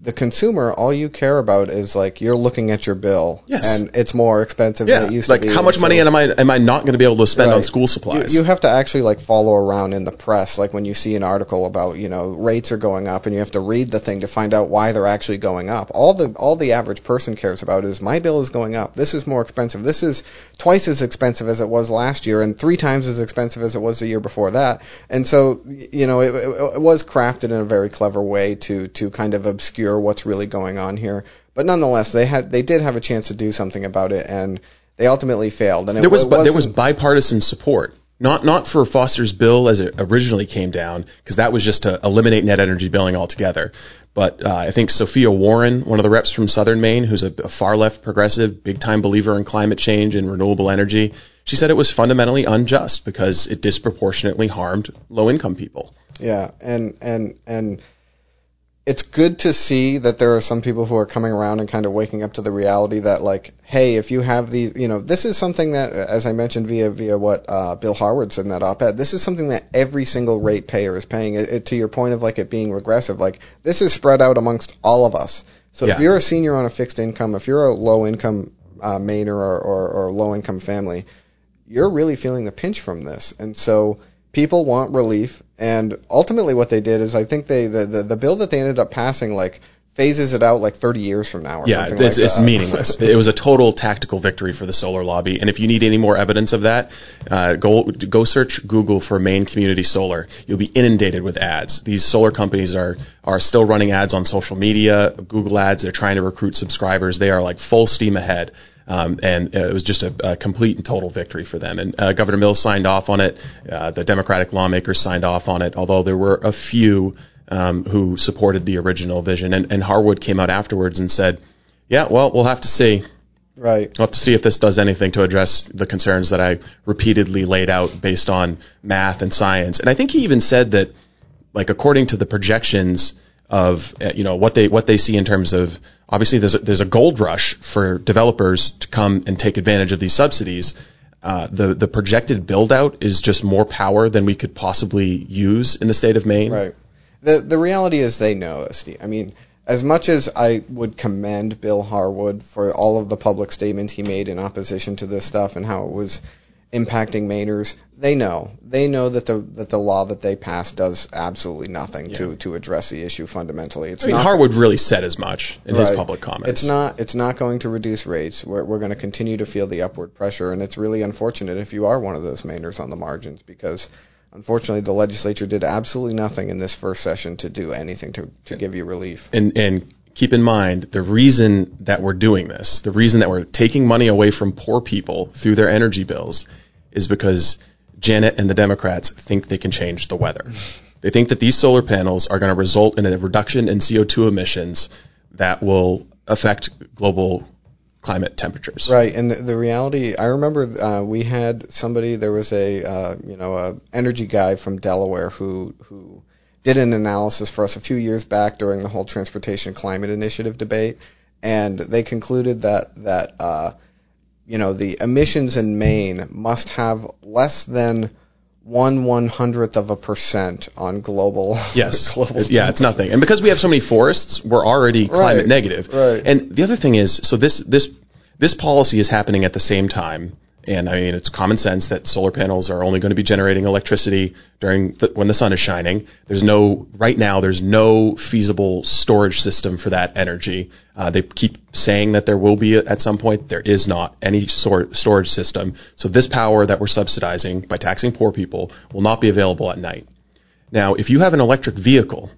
Speaker 2: the consumer all you care about is like you're looking at your bill
Speaker 1: Yes.
Speaker 2: and it's more expensive
Speaker 1: Yeah,
Speaker 2: than it used
Speaker 1: like
Speaker 2: to be.
Speaker 1: Like how much
Speaker 2: and
Speaker 1: money
Speaker 2: so-
Speaker 1: am I am I not going to be able to spend on school supplies?
Speaker 2: You, you have to actually like follow around in the press, like when you see an article about you know rates are going up, and you have to read the thing to find out why they're actually going up. All the all the average person cares about is my bill is going up. This is more expensive. This is twice as expensive as it was last year, and three times as expensive as it was the year before that. And so you know it, it, it was crafted in a very clever way to to kind of obscure what's really going on here. But nonetheless, they had they did have a chance to do something about it, and they ultimately failed. And it,
Speaker 1: there was there was bipartisan support. Not not for Foster's bill as it originally came down, because that was just to eliminate net energy billing altogether. But uh, I think Sophia Warren, one of the reps from Southern Maine, who's a, a far left progressive, big time believer in climate change and renewable energy, she said it was fundamentally unjust because it disproportionately harmed low income people.
Speaker 2: Yeah, and and and it's good to see that there are some people who are coming around and kind of waking up to the reality that like, hey, if you have these, you know, this is something that, as I mentioned via via what uh, Bill Harwood said in that op-ed, this is something that every single ratepayer is paying. It, it, to your point of like it being regressive, like this is spread out amongst all of us. So
Speaker 1: Yeah.
Speaker 2: if you're a senior on a fixed income, if you're a low income uh, Mainer or, or, or low income family, you're really feeling the pinch from this. And so people want relief. And ultimately, what they did is I think they the, the, the bill that they ended up passing like phases it out like 30 years from now or
Speaker 1: Yeah,
Speaker 2: something
Speaker 1: it's,
Speaker 2: like
Speaker 1: it's meaningless. it was a total tactical victory for the solar lobby. And if you need any more evidence of that, uh, go go search Google for Maine Community Solar. You'll be inundated with ads. These solar companies are are still running ads on social media, Google ads. They're trying to recruit subscribers. They are like full steam ahead. Um, and uh, it was just a, a complete and total victory for them. And uh, Governor Mills signed off on it. Uh, the Democratic lawmakers signed off on it, although there were a few um, who supported the original vision. And, and Harwood came out afterwards and said, "Yeah, well, we'll have to see.
Speaker 2: Right.
Speaker 1: We'll have to see if this does anything to address the concerns that I repeatedly laid out based on math and science." And I think he even said that like according to the projections of uh, you know what they what they see in terms of obviously there's a, there's a gold rush for developers to come and take advantage of these subsidies. Uh, the the projected build out is just more power than we could possibly use in the state of Maine.
Speaker 2: Right. The the reality is they know, Steve. I mean, as much as I would commend Bill Harwood for all of the public statements he made in opposition to this stuff and how it was impacting Mainers, they know. They know that the that the law that they passed does absolutely nothing yeah. to to address the issue fundamentally.
Speaker 1: It's I mean, not, Harwood really said as much in right. his public comments.
Speaker 2: It's not it's not going to reduce rates. We're we're going to continue to feel the upward pressure, and it's really unfortunate if you are one of those Mainers on the margins because. Unfortunately, the legislature did absolutely nothing in this first session to do anything to, to give you relief.
Speaker 1: And, and keep in mind the reason that we're doing this, the reason that we're taking money away from poor people through their energy bills is because Janet and the Democrats think they can change the weather. They think that these solar panels are going to result in a reduction in CO2 emissions that will affect global climate temperatures.
Speaker 2: Right, and the, the reality, I remember uh, we had somebody. There was a uh, you know a energy guy from Delaware who who did an analysis for us a few years back during the whole transportation climate initiative debate, and they concluded that that uh, you know, the emissions in Maine must have less than one one hundredth of a percent on global.
Speaker 1: Yes. global yeah, it's nothing. And because we have so many forests, we're already climate
Speaker 2: right.
Speaker 1: negative.
Speaker 2: Right.
Speaker 1: And the other thing is, so this this this policy is happening at the same time and I mean, it's common sense that solar panels are only going to be generating electricity during the, when the sun is shining. There's no right now. There's no feasible storage system for that energy. Uh, they keep saying that there will be at some point. There is not any sort storage system. So this power that we're subsidizing by taxing poor people will not be available at night. Now, if you have an electric vehicle,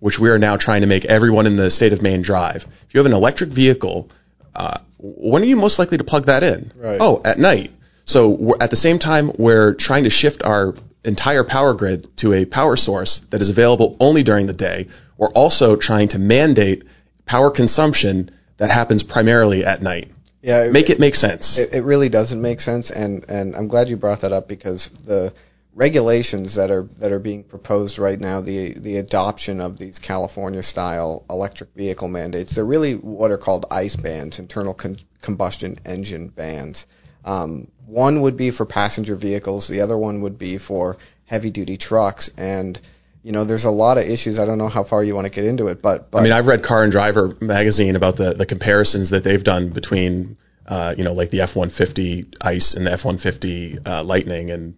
Speaker 1: which we are now trying to make everyone in the state of Maine drive, if you have an electric vehicle uh, when are you most likely to plug that in?
Speaker 2: Right.
Speaker 1: Oh, at night. So at the same time, we're trying to shift our entire power grid to a power source that is available only during the day. We're also trying to mandate power consumption that happens primarily at night.
Speaker 2: Yeah,
Speaker 1: it, make it make sense.
Speaker 2: It, it really doesn't make sense, and and I'm glad you brought that up because the regulations that are that are being proposed right now, the the adoption of these California style electric vehicle mandates, they're really what are called ICE bans, internal con- combustion engine bans. Um, one would be for passenger vehicles, the other one would be for heavy duty trucks, and you know, there's a lot of issues. I don't know how far you want to get into it, but, but
Speaker 1: I mean, I've read Car and Driver magazine about the the comparisons that they've done between, uh, you know, like the F-150 ICE and the F-150 uh, Lightning, and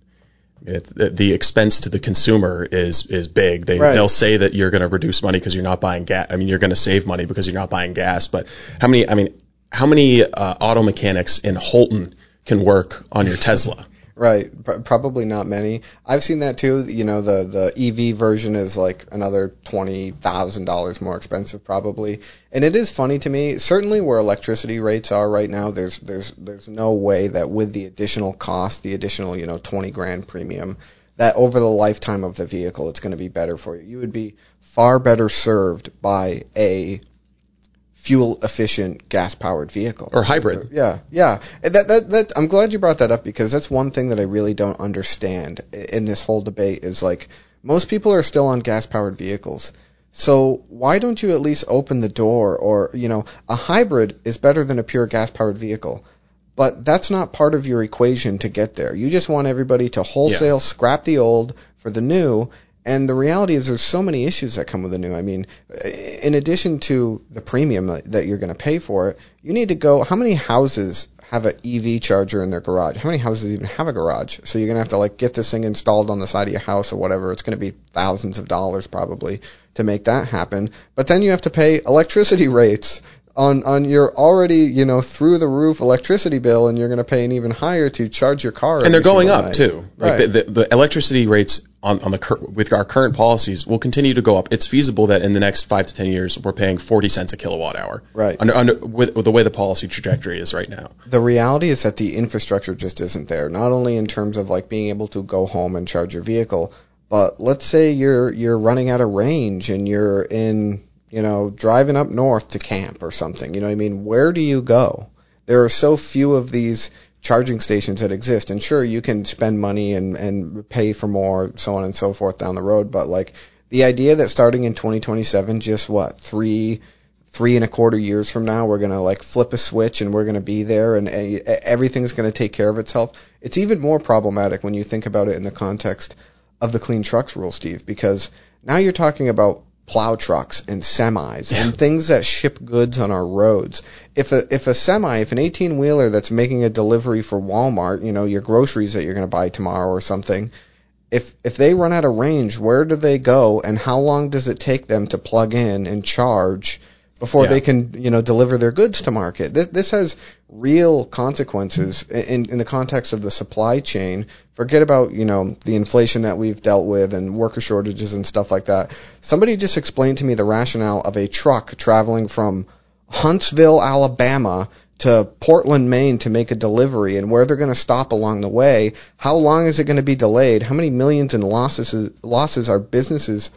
Speaker 1: it, the expense to the consumer is is big. They
Speaker 2: right.
Speaker 1: they'll say that you're going to reduce money because you're not buying gas. I mean, you're going to save money because you're not buying gas. But how many? I mean, how many uh, auto mechanics in Houlton can work on your Tesla?
Speaker 2: Right, probably not many. I've seen that too. You know, the the EV version is like another twenty thousand dollars more expensive, probably. And it is funny to me. Certainly, where electricity rates are right now, there's there's there's no way that with the additional cost, the additional you know twenty grand premium, that over the lifetime of the vehicle, it's going to be better for you. You would be far better served by a fuel efficient gas powered vehicle
Speaker 1: or hybrid.
Speaker 2: Yeah, yeah. That, that that I'm glad you brought that up because that's one thing that I really don't understand in this whole debate is like most people are still on gas powered vehicles. So why don't you at least open the door or you know a hybrid is better than a pure gas powered vehicle. But that's not part of your equation to get there. You just want everybody to wholesale yeah. scrap the old for the new and the reality is, there's so many issues that come with the new. I mean, in addition to the premium that you're going to pay for it, you need to go. How many houses have an EV charger in their garage? How many houses even have a garage? So you're going to have to like get this thing installed on the side of your house or whatever. It's going to be thousands of dollars probably to make that happen. But then you have to pay electricity rates on on your already you know through the roof electricity bill, and you're going to pay an even higher to charge your car.
Speaker 1: And they're going up
Speaker 2: night.
Speaker 1: too. Like
Speaker 2: right.
Speaker 1: the, the, the, electricity rates on on the cur- with our current policies will continue to go up. It's feasible that in the next five to ten years we're paying 40 cents a kilowatt hour.
Speaker 2: Right.
Speaker 1: Under, under with, with the way the policy trajectory is right now.
Speaker 2: The reality is that the infrastructure just isn't there. Not only in terms of like being able to go home and charge your vehicle, but let's say you're you're running out of range and you're in you know, driving up north to camp or something. You know what I mean? Where do you go? There are so few of these charging stations that exist. And sure, you can spend money and, and pay for more, so on and so forth down the road, but like, the idea that starting in 2027, just what three three and a quarter years from now, we're going to like flip a switch and we're going to be there and uh, everything's going to take care of itself. It's even more problematic when you think about it in the context of the clean trucks rule, Steve, because now you're talking about plow trucks and semis and things that ship goods on our roads. If a if a semi, if an 18 wheeler that's making a delivery for Walmart, you know, your groceries that you're going to buy tomorrow or something, if if they run out of range, where do they go and how long does it take them to plug in and charge before yeah. they can you know deliver their goods to market. This, this has real consequences in, in the context of the supply chain. Forget about you know the inflation that we've dealt with and worker shortages and stuff like that. Somebody just explained to me the rationale of a truck traveling from Huntsville, Alabama to Portland, Maine to make a delivery and where they're going to stop along the way. How long is it going to be delayed? How many millions in losses losses are businesses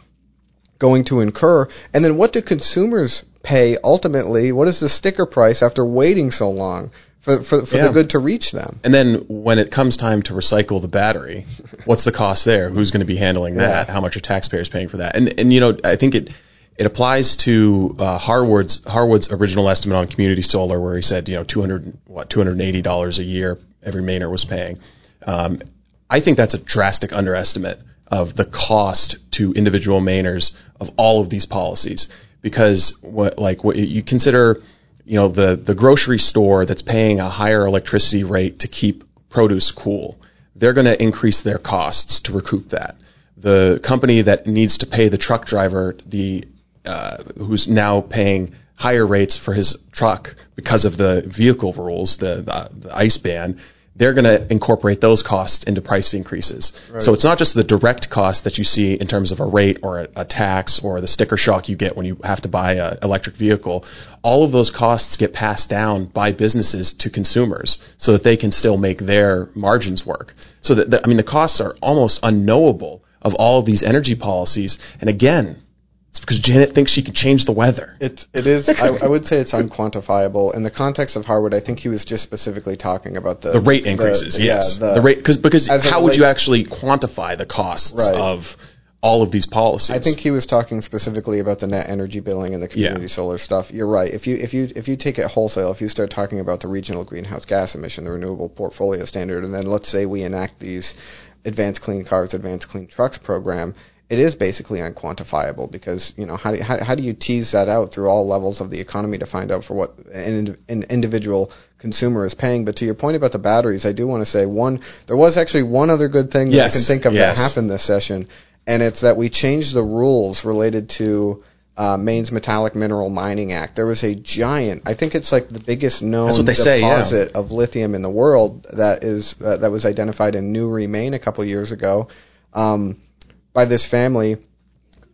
Speaker 2: going to incur? And then what do consumers pay ultimately? What is the sticker price after waiting so long for, for, for yeah. the good to reach them?
Speaker 1: And then when it comes time to recycle the battery, what's the cost there? Who's going to be handling that? Yeah. How much are taxpayers paying for that? And, and you know, I think it, it applies to uh, Harwood's Harwood's original estimate on community solar, where he said you know 200 what 280 dollars a year every Mainer was paying. Um, I think that's a drastic underestimate of the cost to individual Mainers of all of these policies. Because what like what you consider you know the the grocery store that's paying a higher electricity rate to keep produce cool they're going to increase their costs to recoup that. The company that needs to pay the truck driver the uh, who's now paying higher rates for his truck because of the vehicle rules the, the, the ice ban they're going to incorporate those costs into price increases. Right. So it's not just the direct cost that you see in terms of a rate or a, a tax or the sticker shock you get when you have to buy an electric vehicle. All of those costs get passed down by businesses to consumers so that they can still make their margins work. So that, that I mean, the costs are almost unknowable of all of these energy policies. And again, it's because Janet thinks she can change the weather.
Speaker 2: It it is. I, I, would say it's unquantifiable in the context of Harwood. I think he was just specifically talking about the
Speaker 1: the rate increases. The, yes, yeah, the, the rate because because how relates, would you actually quantify the costs right. of all of these policies?
Speaker 2: I think he was talking specifically about the net energy billing and the community yeah. solar stuff. You're right. If you if you if you take it wholesale, if you start talking about the regional greenhouse gas emission, the renewable portfolio standard, and then let's say we enact these advanced clean cars, advanced clean trucks program it is basically unquantifiable because you know how do, how, how do you tease that out through all levels of the economy to find out for what an, an individual consumer is paying but to your point about the batteries I do want to say one there was actually one other good thing that yes. I can think of yes. that happened this session and it's that we changed the rules related to uh, Maine's Metallic Mineral Mining Act. There was a giant, I think it's like the biggest known deposit
Speaker 1: say, yeah.
Speaker 2: of lithium in the world that is uh, that was identified in Newry, Maine, a couple years ago. Um, by this family.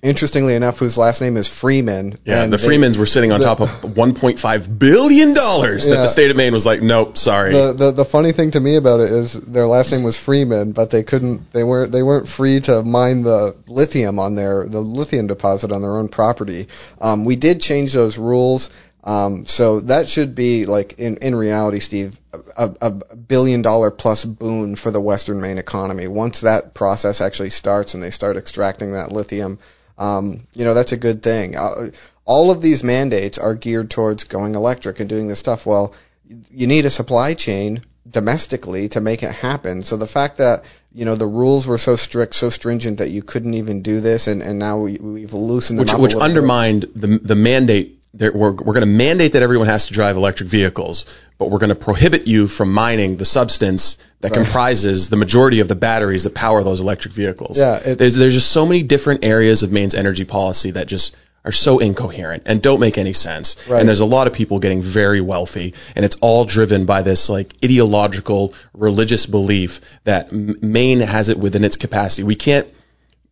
Speaker 2: Interestingly enough, whose last name is Freeman.
Speaker 1: Yeah, the they, Freemans were sitting on the, top of 1.5 billion dollars that yeah, the state of Maine was like, nope, sorry.
Speaker 2: The, the the funny thing to me about it is their last name was Freeman, but they couldn't, they weren't, they weren't free to mine the lithium on their the lithium deposit on their own property. Um, we did change those rules. Um, so that should be like in, in reality, Steve, a, a billion dollar plus boon for the Western Maine economy. Once that process actually starts and they start extracting that lithium, um, you know, that's a good thing. Uh, all of these mandates are geared towards going electric and doing this stuff. Well, you need a supply chain domestically to make it happen. So the fact that you know the rules were so strict, so stringent that you couldn't even do this, and, and now we, have loosened them
Speaker 1: which,
Speaker 2: up
Speaker 1: which undermined the the mandate we're, we're going to mandate that everyone has to drive electric vehicles, but we're going to prohibit you from mining the substance that right. comprises the majority of the batteries that power those electric vehicles.
Speaker 2: Yeah,
Speaker 1: it, there's there's just so many different areas of Maine's energy policy that just are so incoherent and don't make any sense. Right. And there's a lot of people getting very wealthy, and it's all driven by this like ideological religious belief that Maine has it within its capacity. We can't,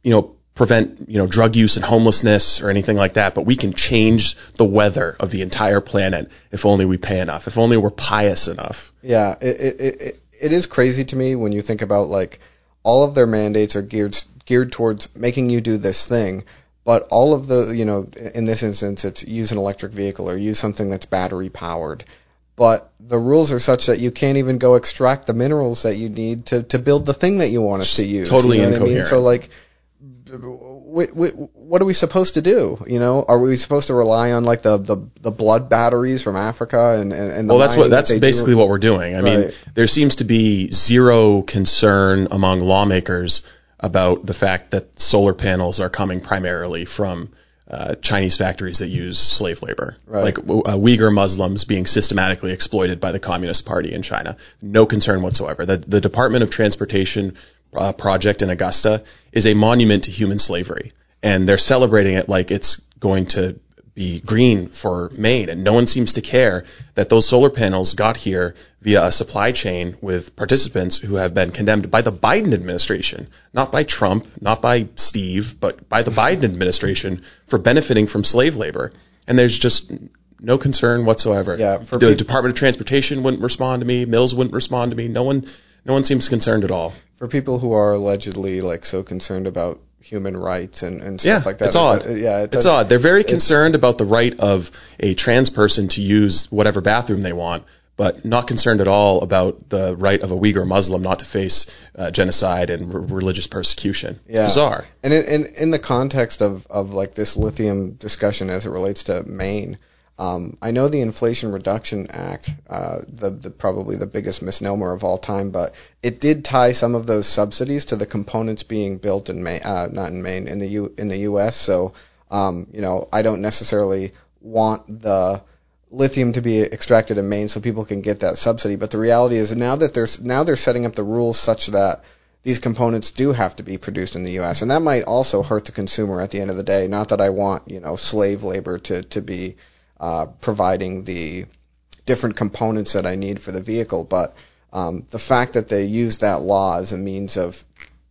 Speaker 1: you know, prevent you know drug use and homelessness or anything like that, but we can change the weather of the entire planet if only we pay enough. If only we're pious enough.
Speaker 2: Yeah, it it it, it is crazy to me when you think about like all of their mandates are geared geared towards making you do this thing, but all of the you know in this instance it's use an electric vehicle or use something that's battery powered. But the rules are such that you can't even go extract the minerals that you need to, to build the thing that you want us to use.
Speaker 1: Totally
Speaker 2: you know
Speaker 1: incoherent. I mean?
Speaker 2: So like what are we supposed to do? You know, are we supposed to rely on like the the, the blood batteries from Africa and and, and the
Speaker 1: Well, that's what
Speaker 2: mining that
Speaker 1: that's
Speaker 2: do?
Speaker 1: basically what we're doing. I mean, there seems to be zero concern among lawmakers about the fact that solar panels are coming primarily from uh, Chinese factories that use slave labor,
Speaker 2: Right.
Speaker 1: like uh, Uyghur Muslims being systematically exploited by the Communist Party in China. No concern whatsoever. The, the Department of Transportation uh, project in Augusta is a monument to human slavery, and they're celebrating it like it's going to be green for Maine, and no one seems to care that those solar panels got here via a supply chain with participants who have been condemned by the Biden administration, not by Trump, not by Steve, but by the Biden administration for benefiting from slave labor. And there's just no concern whatsoever.
Speaker 2: Yeah,
Speaker 1: the Department of Transportation wouldn't respond to me. Mills wouldn't respond to me. No one, no one seems concerned at all.
Speaker 2: for people who are allegedly like so concerned about human rights and, and stuff
Speaker 1: Yeah,
Speaker 2: like that.
Speaker 1: it's odd.
Speaker 2: uh, yeah, it
Speaker 1: It's odd. They're very concerned about the right of a trans person to use whatever bathroom they want, but not concerned at all about the right of a Uyghur Muslim not to face uh, genocide and r- religious persecution.
Speaker 2: Yeah.
Speaker 1: Bizarre.
Speaker 2: And in, in, in the context of, of like this lithium discussion as it relates to Maine, um, I know the Inflation Reduction Act, uh, the, the probably the biggest misnomer of all time, but it did tie some of those subsidies to the components being built in Maine, uh, not in Maine, in the U, in the U.S. So, um, you know, I don't necessarily want the lithium to be extracted in Maine so people can get that subsidy. But the reality is now that there's now they're setting up the rules such that these components do have to be produced in the U.S. and that might also hurt the consumer at the end of the day. Not that I want you know slave labor to to be uh, providing the different components that I need for the vehicle, but um, the fact that they use that law as a means of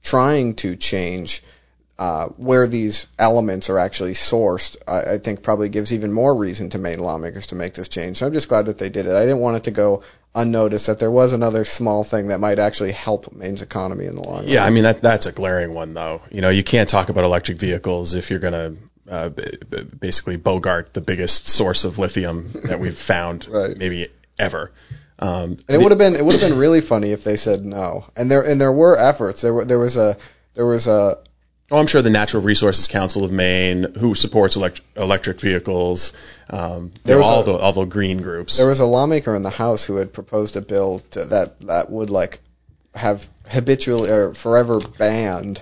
Speaker 2: trying to change uh, where these elements are actually sourced, I, I think probably gives even more reason to Maine lawmakers to make this change. So I'm just glad that they did it. I didn't want it to go unnoticed that there was another small thing that might actually help Maine's economy in the long run.
Speaker 1: Yeah, I mean that that's a glaring one though. You know, you can't talk about electric vehicles if you're gonna uh, basically bogart the biggest source of lithium that we've found
Speaker 2: Right.
Speaker 1: maybe ever. Um,
Speaker 2: And it would have been it would have been really funny if they said no. And there and there were efforts. There were there was a there was a
Speaker 1: Oh, I'm sure the Natural Resources Council of Maine, who supports elect- electric vehicles, um,
Speaker 2: There was
Speaker 1: all
Speaker 2: a-
Speaker 1: the all the green groups.
Speaker 2: there was a lawmaker in the House who had proposed a bill to, that that would like have habitually or forever banned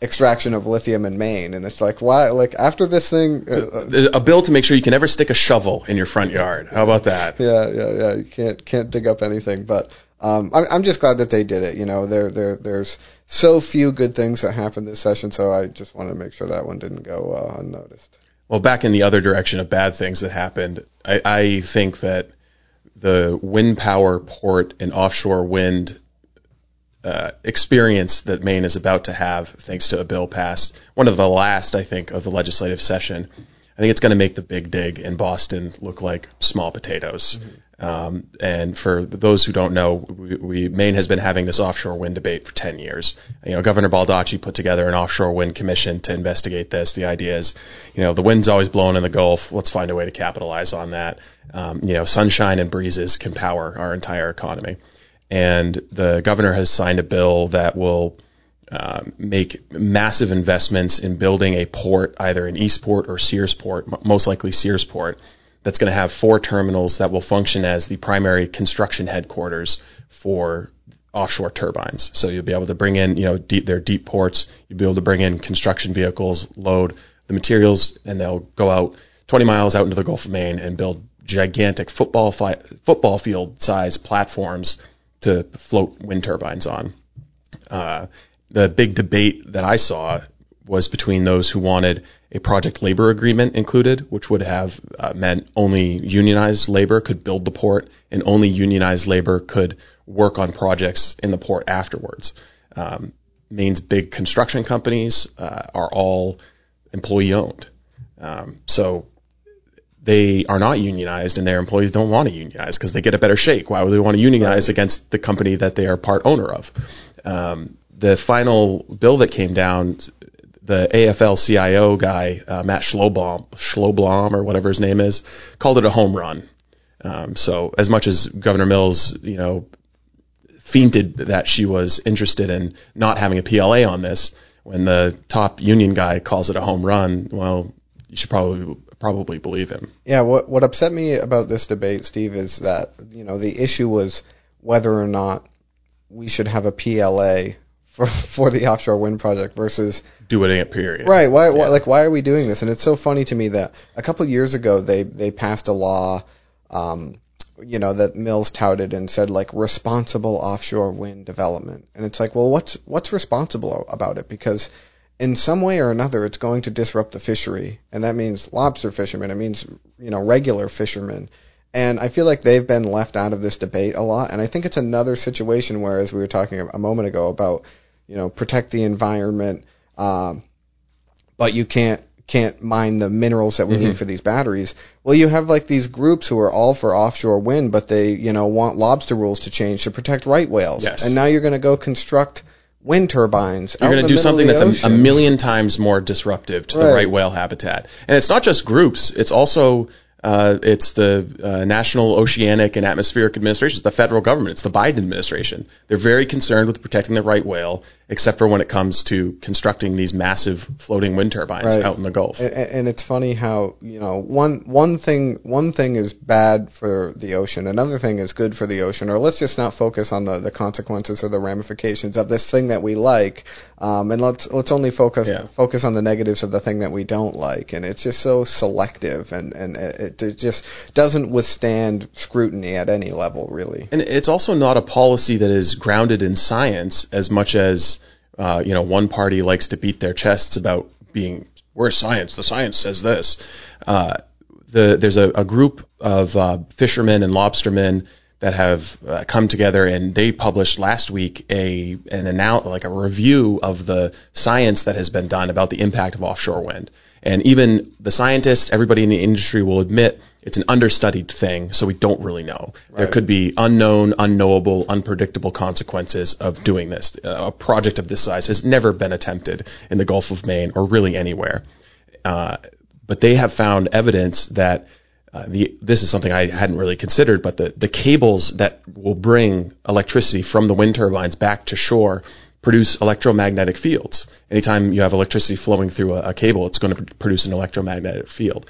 Speaker 2: extraction of lithium in Maine. And it's like why like after this thing. Uh, uh,
Speaker 1: a bill to make sure you can never stick a shovel in your front yard. How about that?
Speaker 2: yeah, yeah, yeah. You can't can't dig up anything, but um, I'm I'm just glad that they did it. You know, there there there's so few good things that happened this session, so I just wanted to make sure that one didn't go uh, unnoticed.
Speaker 1: Well, back in the other direction of bad things that happened, I, I think that the wind power port and offshore wind uh, experience that Maine is about to have, thanks to a bill passed, one of the last, I think, of the legislative session. I think it's going to make the big dig in Boston look like small potatoes. Um, and for those who don't know, we, we, Maine has been having this offshore wind debate for 10 years. You know, Governor Baldacci put together an offshore wind commission to investigate this. The idea is, you know, the wind's always blowing in the Gulf. Let's find a way to capitalize on that. Um, you know, sunshine and breezes can power our entire economy. And the governor has signed a bill that will um, make massive investments in building a port, either in Eastport or Searsport, most likely Searsport, that's going to have four terminals that will function as the primary construction headquarters for offshore turbines. So you'll be able to bring in, you know, deep, their deep ports. You'll be able to bring in construction vehicles, load the materials, and they'll go out 20 miles out into the Gulf of Maine and build gigantic football fi- football field size platforms to float wind turbines on. Uh, the big debate that I saw was between those who wanted a project labor agreement included, which would have uh, meant only unionized labor could build the port and only unionized labor could work on projects in the port afterwards. Um, Maine's big construction companies uh, are all employee owned. Um, so they are not unionized and their employees don't want to unionize because they get a better shake. Why would they want to unionize against the company that they are part owner of? Um, the final bill that came down, the AFL-CIO guy, uh, Matt Schloblom, Schloblom or whatever his name is, called it a home run. Um, so as much as Governor Mills, you know, feinted that she was interested in not having a PLA on this, when the top union guy calls it a home run, well, you should probably probably believe him.
Speaker 2: Yeah, what what upset me about this debate, Steve, is that you know the issue was whether or not we should have a PLA for for the offshore wind project versus
Speaker 1: do it period.
Speaker 2: Right. Why, why like why are we doing this? And it's so funny to me that a couple of years ago they they passed a law um, you know that Mills touted and said like responsible offshore wind development. And it's like, well, what's what's responsible about it? Because in some way or another, it's going to disrupt the fishery, and that means lobster fishermen. It means you know regular fishermen. And I feel like they've been left out of this debate a lot. And I think it's another situation where, as we were talking a moment ago about, you know, protect the environment, um, but you can't can't mine the minerals that we
Speaker 1: Mm-hmm.
Speaker 2: need for these batteries. Well, you have like these groups who are all for offshore wind, but they, you know, want lobster rules to change to protect right whales.
Speaker 1: Yes.
Speaker 2: And now you're going to go construct wind turbines.
Speaker 1: You're
Speaker 2: going to
Speaker 1: do something that's a, a million times more disruptive to the
Speaker 2: Right.
Speaker 1: right whale habitat. And it's not just groups; it's also uh, it's the uh, National Oceanic and Atmospheric Administration. It's the federal government. It's the Biden administration. They're very concerned with protecting the right whale, except for when it comes to constructing these massive floating wind turbines
Speaker 2: Right.
Speaker 1: out in the Gulf.
Speaker 2: and, and it's funny how you know one one thing one thing is bad for the ocean, another thing is good for the ocean. Or let's just not focus on the, the consequences or the ramifications of this thing that we like, um, and let's let's only focus
Speaker 1: Yeah.
Speaker 2: focus on the negatives of the thing that we don't like. And it's just so selective, and and it, it just doesn't withstand scrutiny at any level, really.
Speaker 1: And it's also not a policy that is grounded in science as much as uh, you know one party likes to beat their chests about being we're science. The science says this. Uh, the there's a, a group of uh, fishermen and lobstermen that have uh, come together and they published last week a an annou- like a review of the science that has been done about the impact of offshore wind. And even the scientists, everybody in the industry will admit it's an understudied thing, so we don't really know. There could be unknown, unknowable, unpredictable consequences of doing this. Uh, a project of this size has never been attempted in the Gulf of Maine or really anywhere. Uh, but they have found evidence that uh, the this is something I hadn't really considered, but the, the cables that will bring electricity from the wind turbines back to shore produce electromagnetic fields. Anytime you have electricity flowing through a, a cable, it's going to produce an electromagnetic field.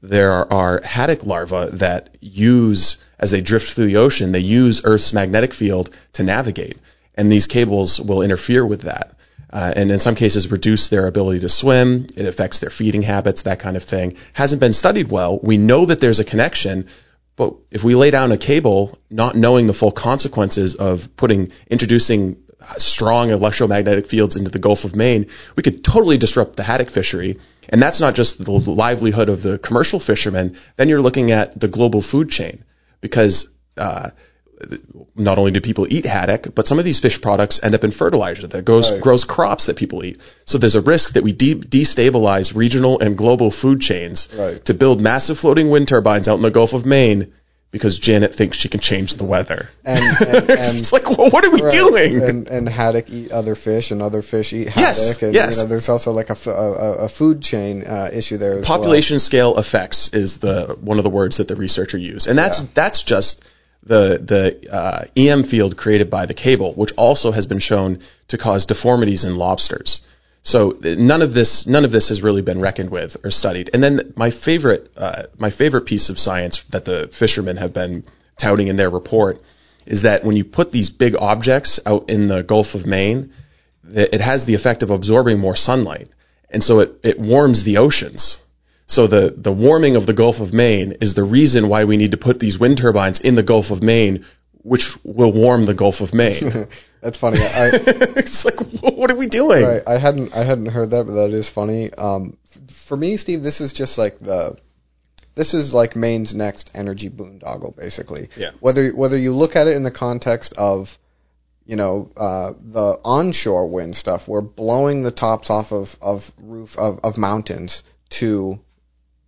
Speaker 1: There are, are haddock larvae that use, as they drift through the ocean, they use Earth's magnetic field to navigate, and these cables will interfere with that uh, and in some cases reduce their ability to swim. It affects their feeding habits, that kind of thing. Hasn't been studied well. We know that there's a connection, but if we lay down a cable, not knowing the full consequences of putting introducing strong electromagnetic fields into the Gulf of Maine, we could totally disrupt the haddock fishery. And that's not just the livelihood of the commercial fishermen. Then you're looking at the global food chain because uh, not only do people eat haddock, but some of these fish products end up in fertilizer that goes
Speaker 2: Right.
Speaker 1: grows crops that people eat. So there's a risk that we de- destabilize regional and global food chains
Speaker 2: Right.
Speaker 1: to build massive floating wind turbines out in the Gulf of Maine because Janet thinks she can change the weather.
Speaker 2: And and, and
Speaker 1: it's like, well, what are we
Speaker 2: Right.
Speaker 1: doing?
Speaker 2: And, and haddock eat other fish, and other fish eat haddock.
Speaker 1: Yes,
Speaker 2: and
Speaker 1: yes.
Speaker 2: you know, there's also like a, f- a- food chain uh, issue there as
Speaker 1: population scale effects is the one of the words that the researcher used, and that's
Speaker 2: Yeah.
Speaker 1: that's just the the uh, EM field created by the cable, which also has been shown to cause deformities in lobsters. So none of this none of this has really been reckoned with or studied. And then my favorite uh, my favorite piece of science that the fishermen have been touting in their report is that when you put these big objects out in the Gulf of Maine, it has the effect of absorbing more sunlight, and so it, it warms the oceans. So the, the warming of the Gulf of Maine is the reason why we need to put these wind turbines in the Gulf of Maine, which will warm the Gulf of Maine.
Speaker 2: That's funny. I,
Speaker 1: it's like, wh- what are we doing?
Speaker 2: Right. I hadn't I hadn't heard that, but that is funny. Um, f- for me, Steve, this is just like the this is like Maine's next energy boondoggle, basically.
Speaker 1: Yeah.
Speaker 2: Whether whether you look at it in the context of you know uh, the onshore wind stuff, we're blowing the tops off of of roof of, of mountains to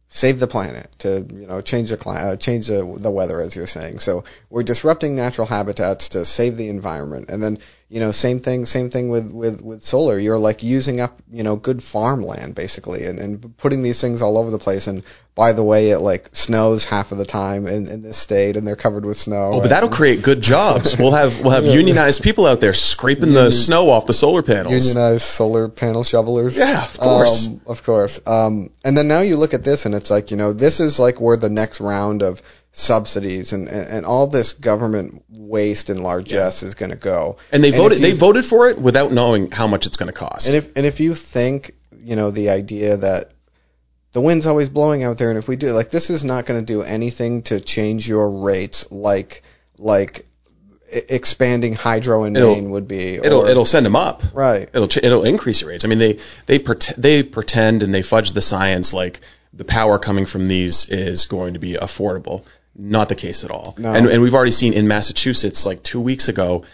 Speaker 2: save the planet to you know change the cli- uh, change the, the weather as you're saying. So we're disrupting natural habitats to save the environment. And then you know, same thing, same thing with, with, with solar. You're like using up, you know, good farmland basically and, and putting these things all over the place. And by the way, it like snows half of the time in, in this state and they're covered with snow.
Speaker 1: Oh, but that'll create good jobs. We'll have we'll have unionized people out there scraping the snow off the solar panels.
Speaker 2: Unionized solar panel shovelers.
Speaker 1: Yeah, of course.
Speaker 2: Um, of course. Um, and then now you look at this and it's like, you know, this is like where the next round of subsidies and, and, and all this government waste and largesse is going to go.
Speaker 1: And they
Speaker 2: And
Speaker 1: voted
Speaker 2: if
Speaker 1: they voted for it without knowing how much it's going to cost.
Speaker 2: And if and if you think, you know, the idea that the wind's always blowing out there, and if we do like this is not going to do anything to change your rates, like like expanding hydro in
Speaker 1: It'll-
Speaker 2: Maine would be.
Speaker 1: it'll
Speaker 2: or-
Speaker 1: it'll send them up.
Speaker 2: right.
Speaker 1: It'll it'll increase your rates. I mean they they pret- they pretend and they fudge the science like the power coming from these is going to be affordable. Not the case at all.
Speaker 2: No.
Speaker 1: And and we've already seen in Massachusetts like two weeks ago,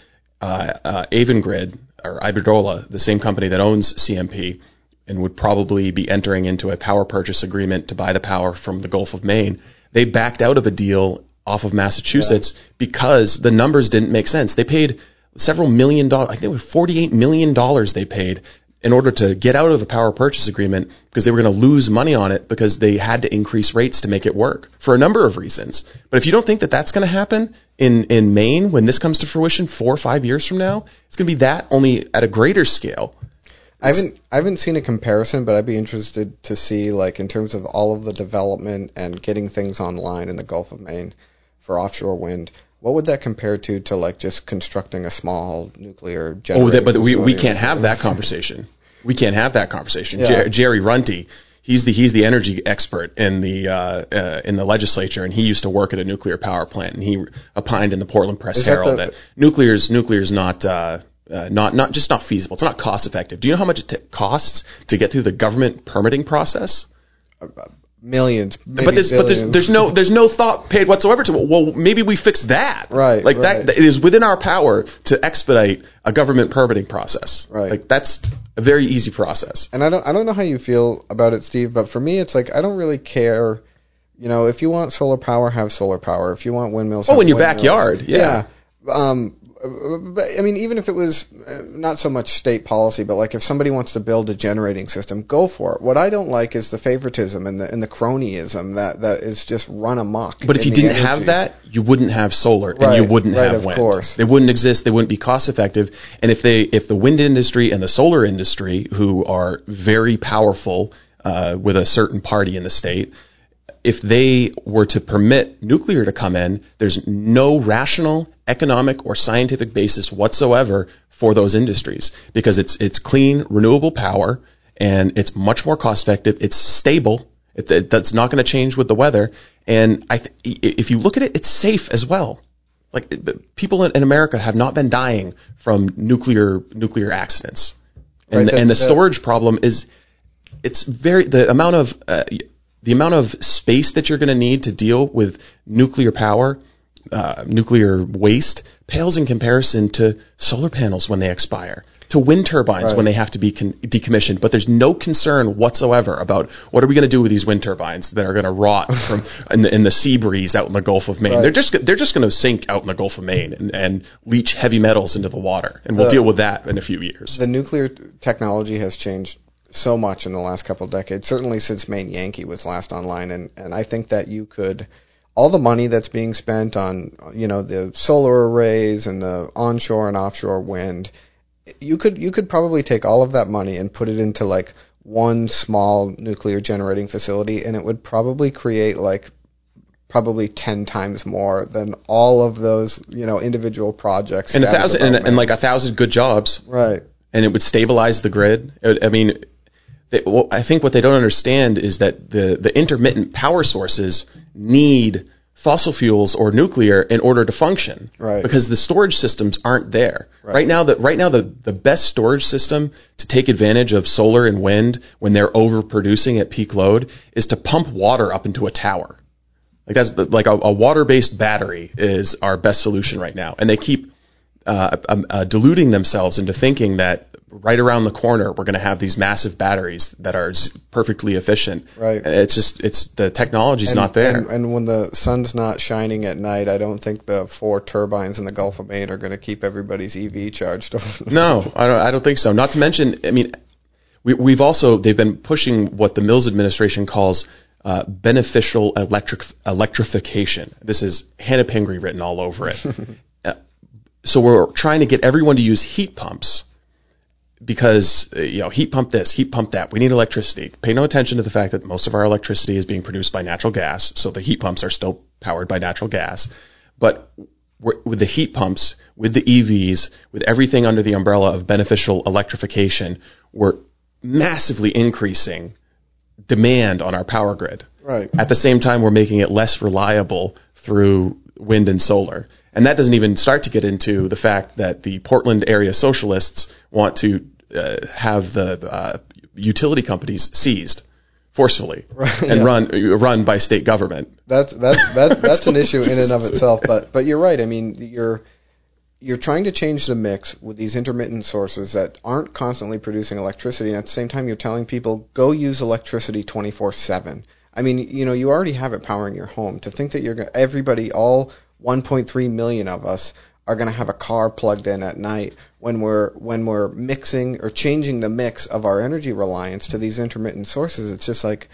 Speaker 1: uh, uh, Avangrid or Iberdrola, the same company that owns CMP, and would probably be entering into a power purchase agreement to buy the power from the Gulf of Maine. They backed out of a deal off of Massachusetts because the numbers didn't make sense. They paid several million dollars. I think it was forty-eight million dollars they paid in order to get out of the power purchase agreement because they were going to lose money on it because they had to increase rates to make it work for a number of reasons. But if you don't think that that's going to happen in in Maine when this comes to fruition four or five years from now, it's going to be that only at a greater scale.
Speaker 2: I haven't I haven't seen a comparison, but I'd be interested to see like in terms of all of the development and getting things online in the Gulf of Maine for offshore wind. What would that compare to to like just constructing a small nuclear
Speaker 1: Oh, that, but we, we can't have that conversation. We can't have that conversation.
Speaker 2: Yeah.
Speaker 1: Jer- Gerry Runte, he's the he's the energy expert in the uh, uh, in the legislature, and he used to work at a nuclear power plant, and he opined in the Portland Press
Speaker 2: Is that
Speaker 1: Herald
Speaker 2: the-
Speaker 1: that, nuclear's nuclear's not. Uh, uh, not not just not feasible. It's not cost effective. Do you know how much it t- costs to get through the government permitting process?
Speaker 2: Millions,
Speaker 1: but there's but there's, there's no there's no thought paid whatsoever to. Well, maybe we fix that.
Speaker 2: Right,
Speaker 1: Like
Speaker 2: right.
Speaker 1: that. It is within our power to expedite a government permitting process.
Speaker 2: Right.
Speaker 1: Like that's a very easy process.
Speaker 2: and I don't I don't know how you feel about it, Steve, but for me it's like I don't really care. You know, if you want solar power, have solar power. If you want windmills,
Speaker 1: Oh, in your
Speaker 2: windmills.
Speaker 1: backyard, yeah.
Speaker 2: Yeah. Um, but I mean, even if it was uh, not so much state policy, but like if somebody wants to build a generating system, go for it. What I don't like is the favoritism and the and the cronyism that that is just run amok.
Speaker 1: But if you didn't
Speaker 2: energy.
Speaker 1: have that, you wouldn't have solar, and you wouldn't
Speaker 2: right,
Speaker 1: have
Speaker 2: of
Speaker 1: wind.
Speaker 2: course.
Speaker 1: They wouldn't exist. They wouldn't be cost effective. And if they, if the wind industry and the solar industry, who are very powerful uh, with a certain party in the state, if they were to permit nuclear to come in, there's no rational, economic, or scientific basis whatsoever for those industries because it's it's clean, renewable power, and it's much more cost effective. It's stable. It, it, that's not going to change with the weather. And I, th- if you look at it, it's safe as well. Like it- people in, in America have not been dying from nuclear nuclear accidents, and
Speaker 2: Right,
Speaker 1: the, and the
Speaker 2: the-
Speaker 1: storage problem is it's very the amount of uh, the amount of space that you're going to need to deal with nuclear power, uh, nuclear waste pales in comparison to solar panels when they expire, to wind turbines
Speaker 2: Right.
Speaker 1: when they have to be con- decommissioned. But there's no concern whatsoever about what are we going to do with these wind turbines that are going to rot from in the, in the sea breeze out in the Gulf of Maine.
Speaker 2: Right.
Speaker 1: They're just they're just going to sink out in the Gulf of Maine and, and leach heavy metals into the water, and we'll
Speaker 2: The-
Speaker 1: deal with that in a few years.
Speaker 2: the nuclear technology has changed so much in the last couple of decades, certainly since Maine Yankee was last online, and, and I think that you could, all the money that's being spent on, you know, the solar arrays and the onshore and offshore wind, you could you could probably take all of that money and put it into like one small nuclear generating facility, and it would probably create like probably 10 times more than all of those, you know, individual projects.
Speaker 1: and a thousand and, and like a thousand good jobs
Speaker 2: right.
Speaker 1: and it would stabilize the grid. I mean, they, well, I think what they don't understand is that the the intermittent power sources need fossil fuels or nuclear in order to function.
Speaker 2: Right.
Speaker 1: Because the storage systems aren't there. Right, now, the right now the the best storage system to take advantage of solar and wind when they're overproducing at peak load is to pump water up into a tower. Like that's the- like a, a water-based battery is our best solution right now, and they keep uh, um, uh, deluding themselves into thinking that right around the corner we're going to have these massive batteries that are perfectly efficient.
Speaker 2: Right.
Speaker 1: It's just it's the technology's
Speaker 2: And-
Speaker 1: not there.
Speaker 2: And, and when the sun's not shining at night, I don't think the four turbines in the Gulf of Maine are going to keep everybody's EV charged.
Speaker 1: No, I don't, I don't think so. Not to mention, I mean, we, we've also they've been pushing what the Mills administration calls uh, beneficial electric electrification. This is Hannah Pingree written all over it. Uh, so we're trying to get everyone to use heat pumps because uh, you know heat pump this, heat pump that. We need electricity. Pay no attention to the fact that most of our electricity is being produced by natural gas, so the heat pumps are still powered by natural gas. But with the heat pumps, with the EVs, with everything under the umbrella of beneficial electrification, we're massively increasing demand on our power grid.
Speaker 2: right.
Speaker 1: At the same time, we're making it less reliable through wind and solar. And that doesn't even start to get into the fact that the Portland area socialists want to uh, have the uh, utility companies seized forcefully and
Speaker 2: yeah.
Speaker 1: run run by state government.
Speaker 2: That's that's that, that's an issue in and of itself. But but you're right. I mean, you're you're trying to change the mix with these intermittent sources that aren't constantly producing electricity, and at the same time, you're telling people go use electricity 24/7. I mean, you know, you already have it powering your home. To think that you're going everybody, all 1.3 million of us, are going to have a car plugged in at night when we're when we're mixing or changing the mix of our energy reliance to these intermittent sources. It's just like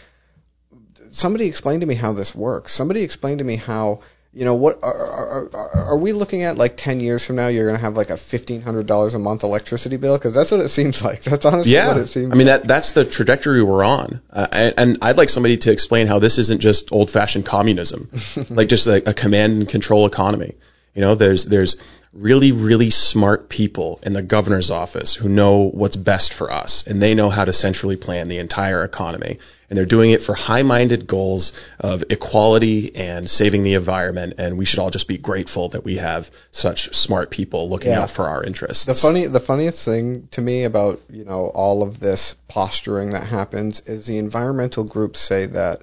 Speaker 2: somebody explain to me how this works. Somebody explain to me how you know what are, are, are, are we looking at like 10 years from now you're going to have like a $1500 a month electricity bill because that's what it seems like that's honestly
Speaker 1: Yeah,
Speaker 2: what it seems
Speaker 1: I mean
Speaker 2: like.
Speaker 1: that that's the trajectory we're on, uh, and, and I'd like somebody to explain how this isn't just old-fashioned communism, like just a command and control economy. You know, there's there's really really smart people in the governor's office who know what's best for us, and they know how to centrally plan the entire economy, and they're doing it for high-minded goals of equality and saving the environment, and we should all just be grateful that we have such smart people looking
Speaker 2: Yeah.
Speaker 1: out for our interests.
Speaker 2: The funny, the funniest thing to me about you know all of this posturing that happens is the environmental groups say that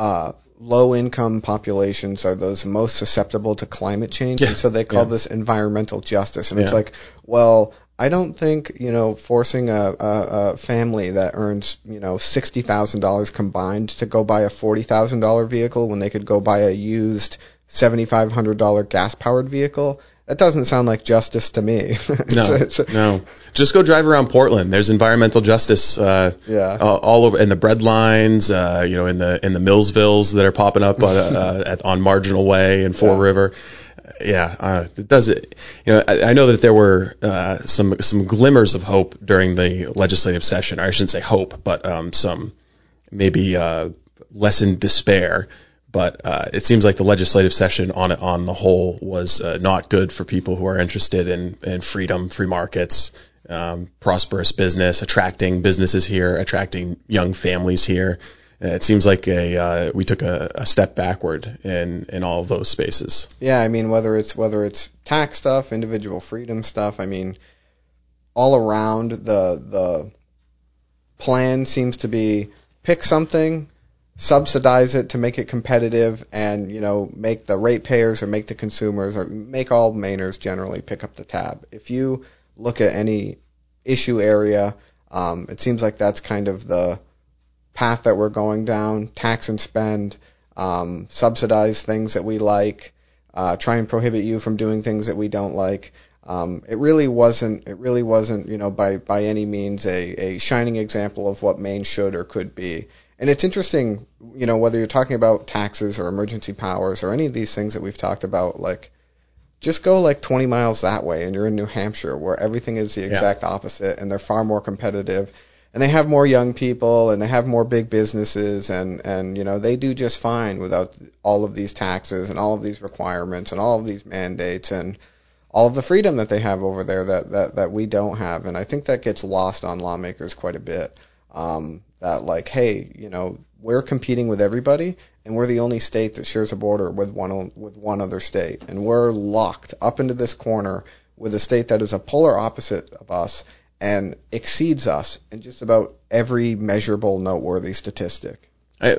Speaker 2: uh, low-income populations are those most susceptible to climate change,
Speaker 1: Yeah,
Speaker 2: and so they call
Speaker 1: yeah.
Speaker 2: this environmental justice. And it's like, well, I don't think you know forcing a, a, a family that earns you know sixty thousand dollars combined to go buy a forty thousand dollar vehicle when they could go buy a used seventy five hundred dollar gas powered vehicle. That doesn't sound like justice to me. It's-
Speaker 1: No,
Speaker 2: it's-
Speaker 1: no. Just go drive around Portland. There's environmental justice uh,
Speaker 2: Yeah.
Speaker 1: all, all over in the bread lines, uh, you know, in the in the Millsvilles that are popping up on, uh, at, on Marginal Way and Fore
Speaker 2: Yeah.
Speaker 1: River. Yeah, uh, it does it. You know, I, I know that there were uh, some some glimmers of hope during the legislative session. Or I shouldn't say hope, but um, some maybe uh, lessened despair. But uh, it seems like the legislative session on on the whole was uh, not good for people who are interested in, in freedom, free markets, um, prosperous business, attracting businesses here, attracting young families here. Uh, it seems like a uh, we took a, a step backward in in all of those spaces.
Speaker 2: Yeah, I mean whether it's whether it's tax stuff, individual freedom stuff, I mean all around the the plan seems to be pick something, subsidize it to make it competitive and, you know, make the ratepayers or make the consumers or make all Mainers generally pick up the tab. If you look at any issue area, um, it seems like that's kind of the path that we're going down, tax and spend, um, subsidize things that we like, uh, try and prohibit you from doing things that we don't like. Um, it really wasn't. It really wasn't. You know, by by any means a, a shining example of what Maine should or could be. And it's interesting, you know, whether you're talking about taxes or emergency powers or any of these things that we've talked about, like just go like 20 miles that way and you're in New Hampshire where everything is the exact opposite and they're far more competitive and they have more young people and they have more big businesses and and you know they do just fine without all of these taxes and all of these requirements and all of these mandates and all of the freedom that they have over there that that that we don't have. And I think that gets lost on lawmakers quite a bit. Um, that like hey you know we're competing with everybody and we're the only state that shares a border with one with one other state and we're locked up into this corner with a state that is a polar opposite of us and exceeds us in just about every measurable noteworthy statistic.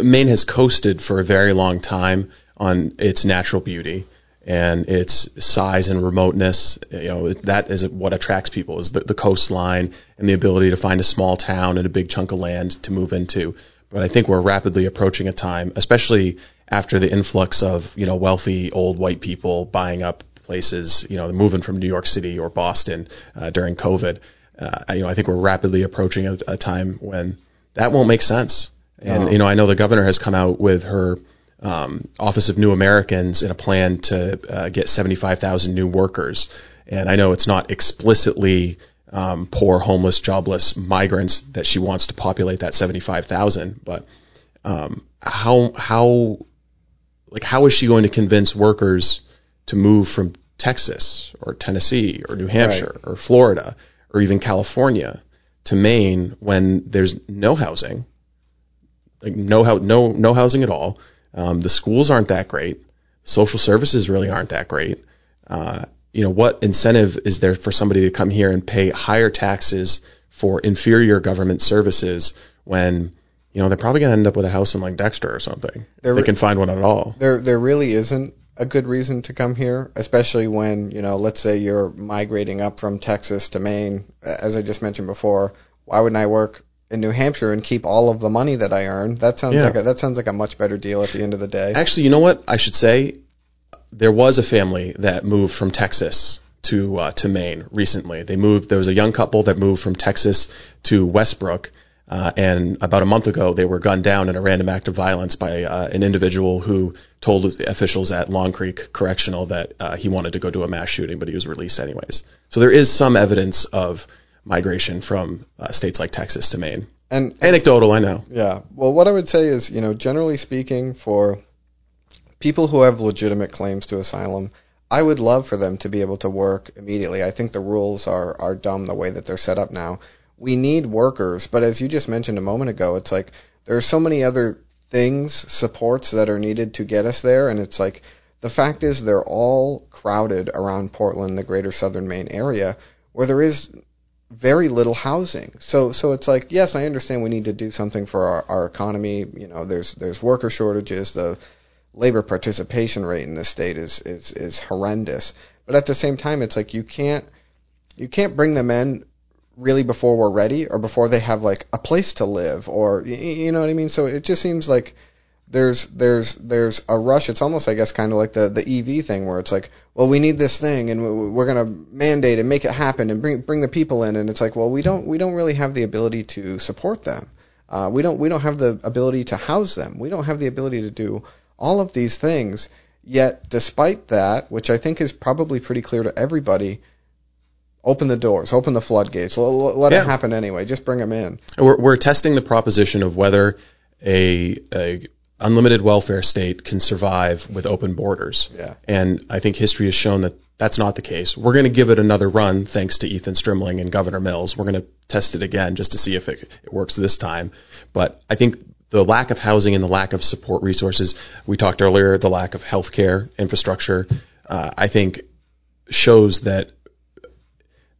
Speaker 1: Maine has coasted for a very long time on its natural beauty. And its size and remoteness. You know, that is what attracts people is the, the coastline and the ability to find a small town and a big chunk of land to move into. But I think we're rapidly approaching a time, especially after the influx of you know wealthy old white people buying up places, you know, moving from New York City or Boston uh, during COVID. Uh, you know, I think we're rapidly approaching a, a time when that won't make sense. And you know, I know the governor has come out with her um, Office of New Americans in a plan to uh, get 75,000 new workers. And I know it's not explicitly um, poor, homeless, jobless migrants that she wants to populate that 75,000, but um, how how like how is she going to convince workers to move from Texas or Tennessee or New Hampshire right. or Florida or even California to Maine when there's no housing, like no no no housing at all. Um, the schools aren't that great. Social services really aren't that great. Uh, you know, what incentive is there for somebody to come here and pay higher taxes for inferior government services when you know they're probably going to end up with a house in like Dexter or something. There, they can find one at all.
Speaker 2: There, there really isn't a good reason to come here, especially when, you know, let's say you're migrating up from Texas to Maine. As I just mentioned before, why wouldn't I work in New Hampshire and keep all of the money that I earn? That sounds yeah. like a, that sounds like a much better deal at the end of the day.
Speaker 1: Actually, you know what? I should say there was a family that moved from Texas to uh, to Maine recently. They moved. There was a young couple that moved from Texas to Westbrook uh, and about a month ago, they were gunned down in a random act of violence by uh, an individual who told officials at Long Creek Correctional that uh, he wanted to go do a mass shooting, but he was released anyways. So there is some evidence of migration from uh, states like Texas to Maine. And, and anecdotal, I know.
Speaker 2: Yeah. Well, what I would say is, you know, generally speaking, for people who have legitimate claims to asylum, I would love for them to be able to work immediately. I think the rules are are dumb the way that they're set up now we need workers, but as you just mentioned a moment ago, it's like there are so many other things, supports that are needed to get us there, and it's like the fact is they're all crowded around Portland, the greater southern Maine area, where there is very little housing. So so it's like, yes, I understand we need to do something for our, our economy. You know, there's there's worker shortages, the labor participation rate in the state is, is is horrendous. But at the same time it's like you can't you can't bring them in really before we're ready or before they have like a place to live or you know what I mean. So it just seems like there's there's there's a rush. It's almost I guess kind of like the the EV thing where it's like, well, we need this thing and we're gonna mandate and make it happen and bring bring the people in. And it's like, well, we don't we don't really have the ability to support them. Uh, we don't we don't have the ability to house them. We don't have the ability to do all of these things. Yet, despite that, which I think is probably pretty clear to everybody, Open the doors, open the floodgates. Let, let yeah. it happen anyway. Just bring them in.
Speaker 1: We're, we're testing the proposition of whether a, a unlimited welfare state can survive with open borders.
Speaker 2: Yeah.
Speaker 1: And I think history has shown that that's not the case. We're going to give it another run thanks to Ethan Strimling and Governor Mills. We're going to test it again just to see if it, it works this time. But I think the lack of housing and the lack of support resources, we talked earlier, the lack of healthcare infrastructure, uh, I think shows that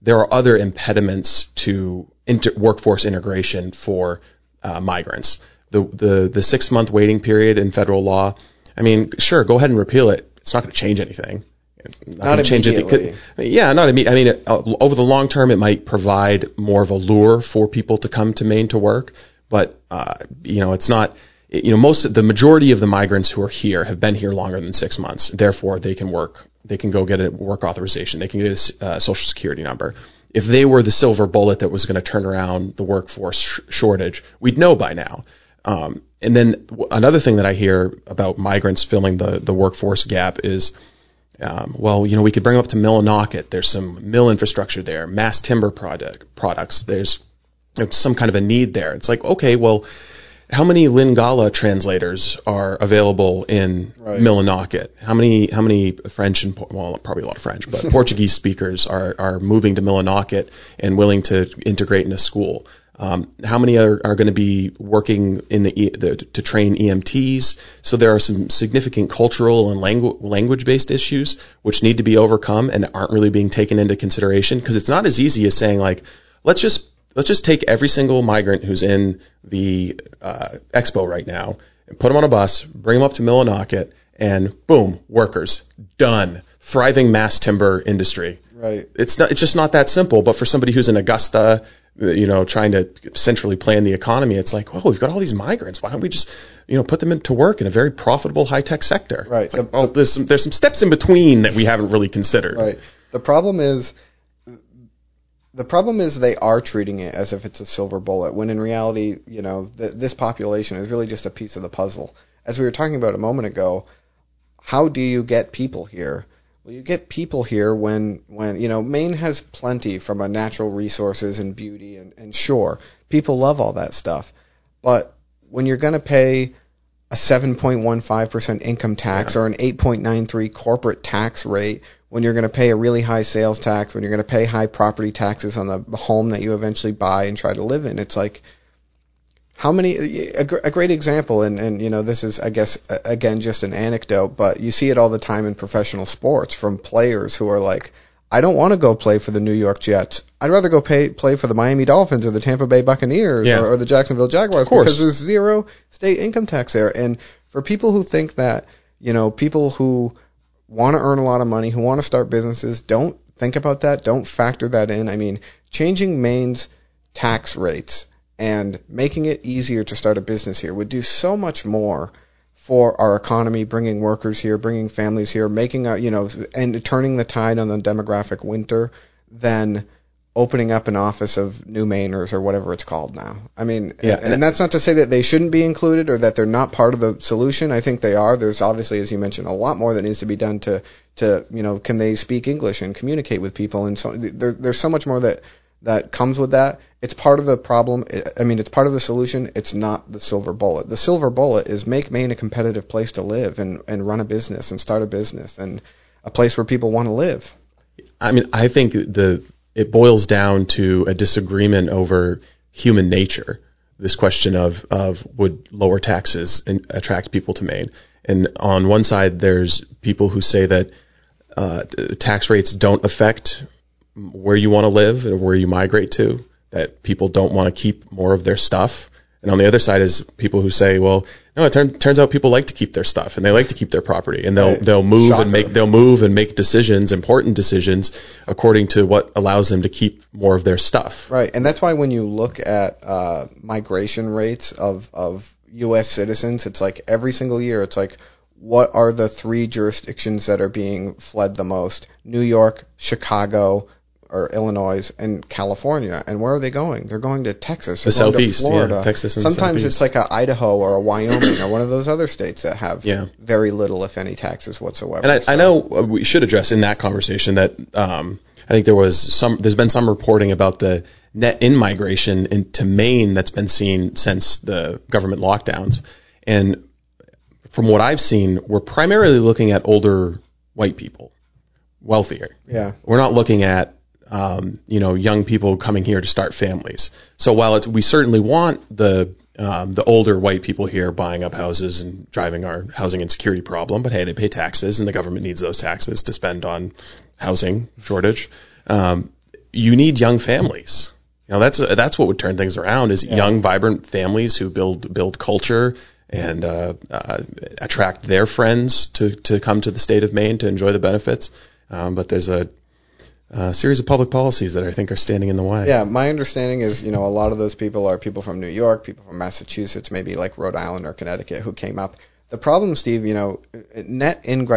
Speaker 1: there are other impediments to inter- workforce integration for uh, migrants. The, the, the six month waiting period in federal law, I mean, sure, go ahead and repeal it. It's not going to change anything.
Speaker 2: Not, not change it.
Speaker 1: yeah, not immediately. I mean, uh, over the long term, it might provide more of a lure for people to come to Maine to work, but uh, you know, it's not. You know, most the majority of the migrants who are here have been here longer than six months. Therefore, they can work they can go get a work authorization. They can get a uh, social security number. If they were the silver bullet that was going to turn around the workforce sh- shortage, we'd know by now. Um, and then another thing that I hear about migrants filling the, the workforce gap is, um, well, you know, we could bring them up to Millinocket. There's some mill infrastructure there, mass timber product products. There's, there's some kind of a need there. It's like, okay, well, how many Lingala translators are available in right. Millinocket? How many how many French and well probably a lot of French, but Portuguese speakers are are moving to Millinocket and willing to integrate in a school? Um, how many are, are going to be working in the, the, to train EMTs? So there are some significant cultural and langu- language based issues which need to be overcome and aren't really being taken into consideration because it's not as easy as saying like let's just let's just take every single migrant who's in the uh, expo right now and put them on a bus, bring them up to Millinocket, and boom, workers done, thriving mass timber industry.
Speaker 2: Right.
Speaker 1: It's not. It's just not that simple. But for somebody who's in Augusta, you know, trying to centrally plan the economy, it's like, well, we've got all these migrants. Why don't we just, you know, put them into work in a very profitable high tech sector?
Speaker 2: Right.
Speaker 1: It's like, well, oh, there's some there's some steps in between that we haven't really considered.
Speaker 2: Right. The problem is the problem is they are treating it as if it's a silver bullet when in reality, you know, th- this population is really just a piece of the puzzle. As we were talking about a moment ago, how do you get people here? Well, you get people here when, when you know, Maine has plenty from a natural resources and beauty and, and sure, people love all that stuff. But when you're going to pay a 7.15% income tax or an 8.93 corporate tax rate, when you're going to pay a really high sales tax, when you're going to pay high property taxes on the home that you eventually buy and try to live in, it's like, how many a, a great example and, and you know this is i guess again just an anecdote but you see it all the time in professional sports from players who are like i don't want to go play for the new york jets. I'd rather go pay, play for the miami dolphins or the tampa bay buccaneers
Speaker 1: Yeah.
Speaker 2: or, or the jacksonville jaguars because there's zero state income tax there. And for people who think that you know people who want to earn a lot of money who want to start businesses don't think about that don't factor that in. I mean changing maine's tax rates and making it easier to start a business here would do so much more for our economy, bringing workers here, bringing families here, making our, you know, and turning the tide on the demographic winter than opening up an office of New Mainers or whatever it's called now. I mean,
Speaker 1: Yeah,
Speaker 2: and, and that's not to say that they shouldn't be included or that they're not part of the solution. I think they are. There's obviously, as you mentioned, a lot more that needs to be done to, to, you know, can they speak English and communicate with people? And so there, there's so much more that, that comes with that. It's part of the problem. I- mean, it's part of the solution. It's not the silver bullet. The silver bullet is make Maine a competitive place to live and, and run a business and start a business and a place where people want to live.
Speaker 1: I mean, I think the it boils down to a disagreement over human nature. This question of of would lower taxes attract people to Maine? And on one side, there's people who say that uh, tax rates don't affect where you want to live and where you migrate to. That people don't want to keep more of their stuff. And on the other side is people who say, well, no, it turn, turns out people like to keep their stuff and they like to keep their property and they'll
Speaker 2: Right.
Speaker 1: they'll move
Speaker 2: Shocker.
Speaker 1: and make they'll move and make decisions, important decisions, according to what allows them to keep more of their stuff.
Speaker 2: Right, and that's why when you look at uh, migration rates of of U.S. citizens, it's like every single year, it's like what are the three jurisdictions that are being fled the most? New York, Chicago, or Illinois, and California. And where are they going? They're going to Texas.
Speaker 1: The
Speaker 2: They're to
Speaker 1: Southeast, yeah,
Speaker 2: Florida.
Speaker 1: Texas and the
Speaker 2: Sometimes
Speaker 1: Southeast.
Speaker 2: it's like a Idaho or a Wyoming or one of those other states that have
Speaker 1: Yeah.
Speaker 2: very little, if any, taxes whatsoever.
Speaker 1: And I,
Speaker 2: So-
Speaker 1: I know uh, we should address in that conversation that um, I think there was some. There's been some reporting about the net in migration into Maine that's been seen since the government lockdowns, and from what I've seen, we're primarily looking at older white people, wealthier.
Speaker 2: Yeah.
Speaker 1: We're not looking at um, you know young people coming here to start families. So while it's, we certainly want the um, the older white people here buying up houses and driving our housing insecurity problem, but hey, they pay taxes and the government needs those taxes to spend on housing shortage. Um, you need young families. You know that's that's what would turn things around is young, vibrant families who build build culture and uh, uh, attract their friends to to come to the state of Maine to enjoy the benefits. Um, but there's a, a series of public policies that I think are standing in the way.
Speaker 2: Yeah, my understanding is, you know, a lot of those people are people from New York, people from Massachusetts, maybe like Rhode Island or Connecticut who came up. The problem, Steve, you know, net in,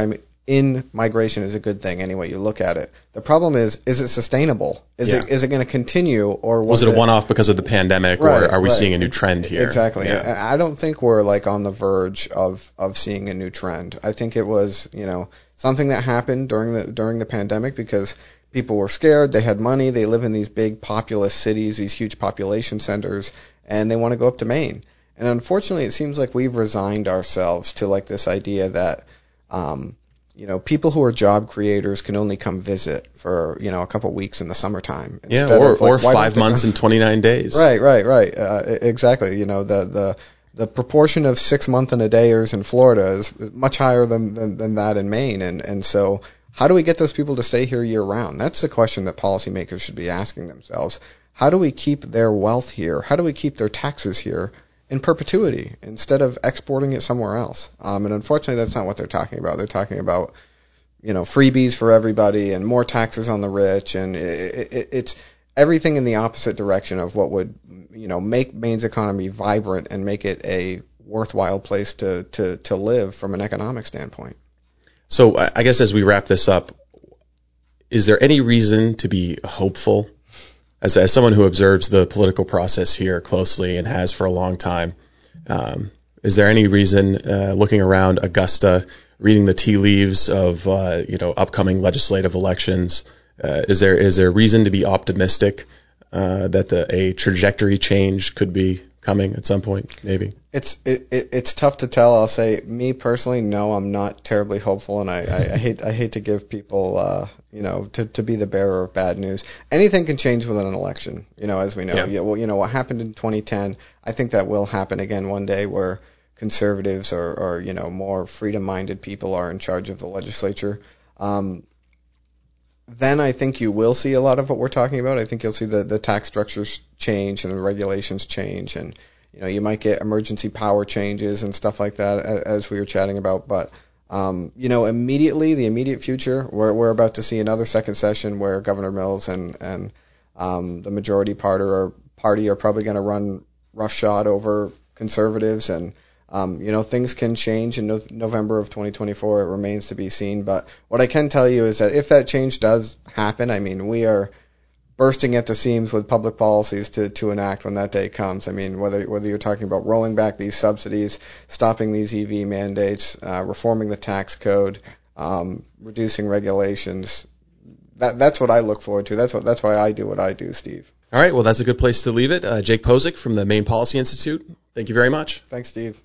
Speaker 2: in migration is a good thing any way you look at it. The problem is, is it sustainable? Is it
Speaker 1: Yeah.
Speaker 2: is it going to continue or
Speaker 1: Was it a one-off because of the pandemic,
Speaker 2: Right,
Speaker 1: or are we
Speaker 2: right.
Speaker 1: seeing a new trend here?
Speaker 2: Exactly.
Speaker 1: Yeah.
Speaker 2: And I don't think we're like on the verge of of seeing a new trend. I think it was, you know, something that happened during the during the pandemic because people were scared, they had money, they live in these big populous cities, these huge population centers, and they want to go up to Maine. And unfortunately, it seems like we've resigned ourselves to like this idea that um you know, people who are job creators can only come visit for, you know, a couple weeks in the summertime.
Speaker 1: Yeah, or,
Speaker 2: of, like,
Speaker 1: or five months and 29 days.
Speaker 2: Right, right, right. Uh, exactly. You know, the the the proportion of six month and a dayers in Florida is much higher than, than than that in Maine, and and so how do we get those people to stay here year round? That's the question that policymakers should be asking themselves. How do we keep their wealth here? How do we keep their taxes here in perpetuity instead of exporting it somewhere else. Um, and unfortunately, that's not what they're talking about. They're talking about you know freebies for everybody and more taxes on the rich, and it, it, it's everything in the opposite direction of what would you know make Maine's economy vibrant and make it a worthwhile place to to to live from an economic standpoint.
Speaker 1: So I guess as we wrap this up, is there any reason to be hopeful? As, as someone who observes the political process here closely and has for a long time, um, is there any reason, uh, looking around Augusta, reading the tea leaves of uh, you know upcoming legislative elections, uh, is there is there reason to be optimistic uh, that the, a trajectory change could be coming at some point, maybe?
Speaker 2: It's it, it, it's tough to tell. I'll say me personally, no, I'm not terribly hopeful, and I, I, I hate I hate to give people uh, you know to, to be the bearer of bad news. Anything can change within an election, you know, as we know. Yeah. yeah. Well, you know what happened in 2010. I think that will happen again one day, where conservatives or, or you know more freedom-minded people are in charge of the legislature. Um, then I think you will see a lot of what we're talking about. I think you'll see the, the tax structures change and the regulations change, and you know you might get emergency power changes and stuff like that as we were chatting about. But um, you know, immediately the immediate future, we're we're about to see another second session where Governor Mills and and um, the majority party are party are probably going to run roughshod over conservatives and um, you know, things can change in no- November of 2024. It remains to be seen. But what I can tell you is that if that change does happen, I mean, we are bursting at the seams with public policies to, to enact when that day comes. I mean, whether whether you're talking about rolling back these subsidies, stopping these EV mandates, uh, reforming the tax code, um, reducing regulations, that that's what I look forward to. That's what that's why I do what I do, Steve.
Speaker 1: All right, well, that's a good place to leave it. Uh, Jake Posik from the Maine Policy Institute. Thank you very much.
Speaker 2: Thanks, Steve.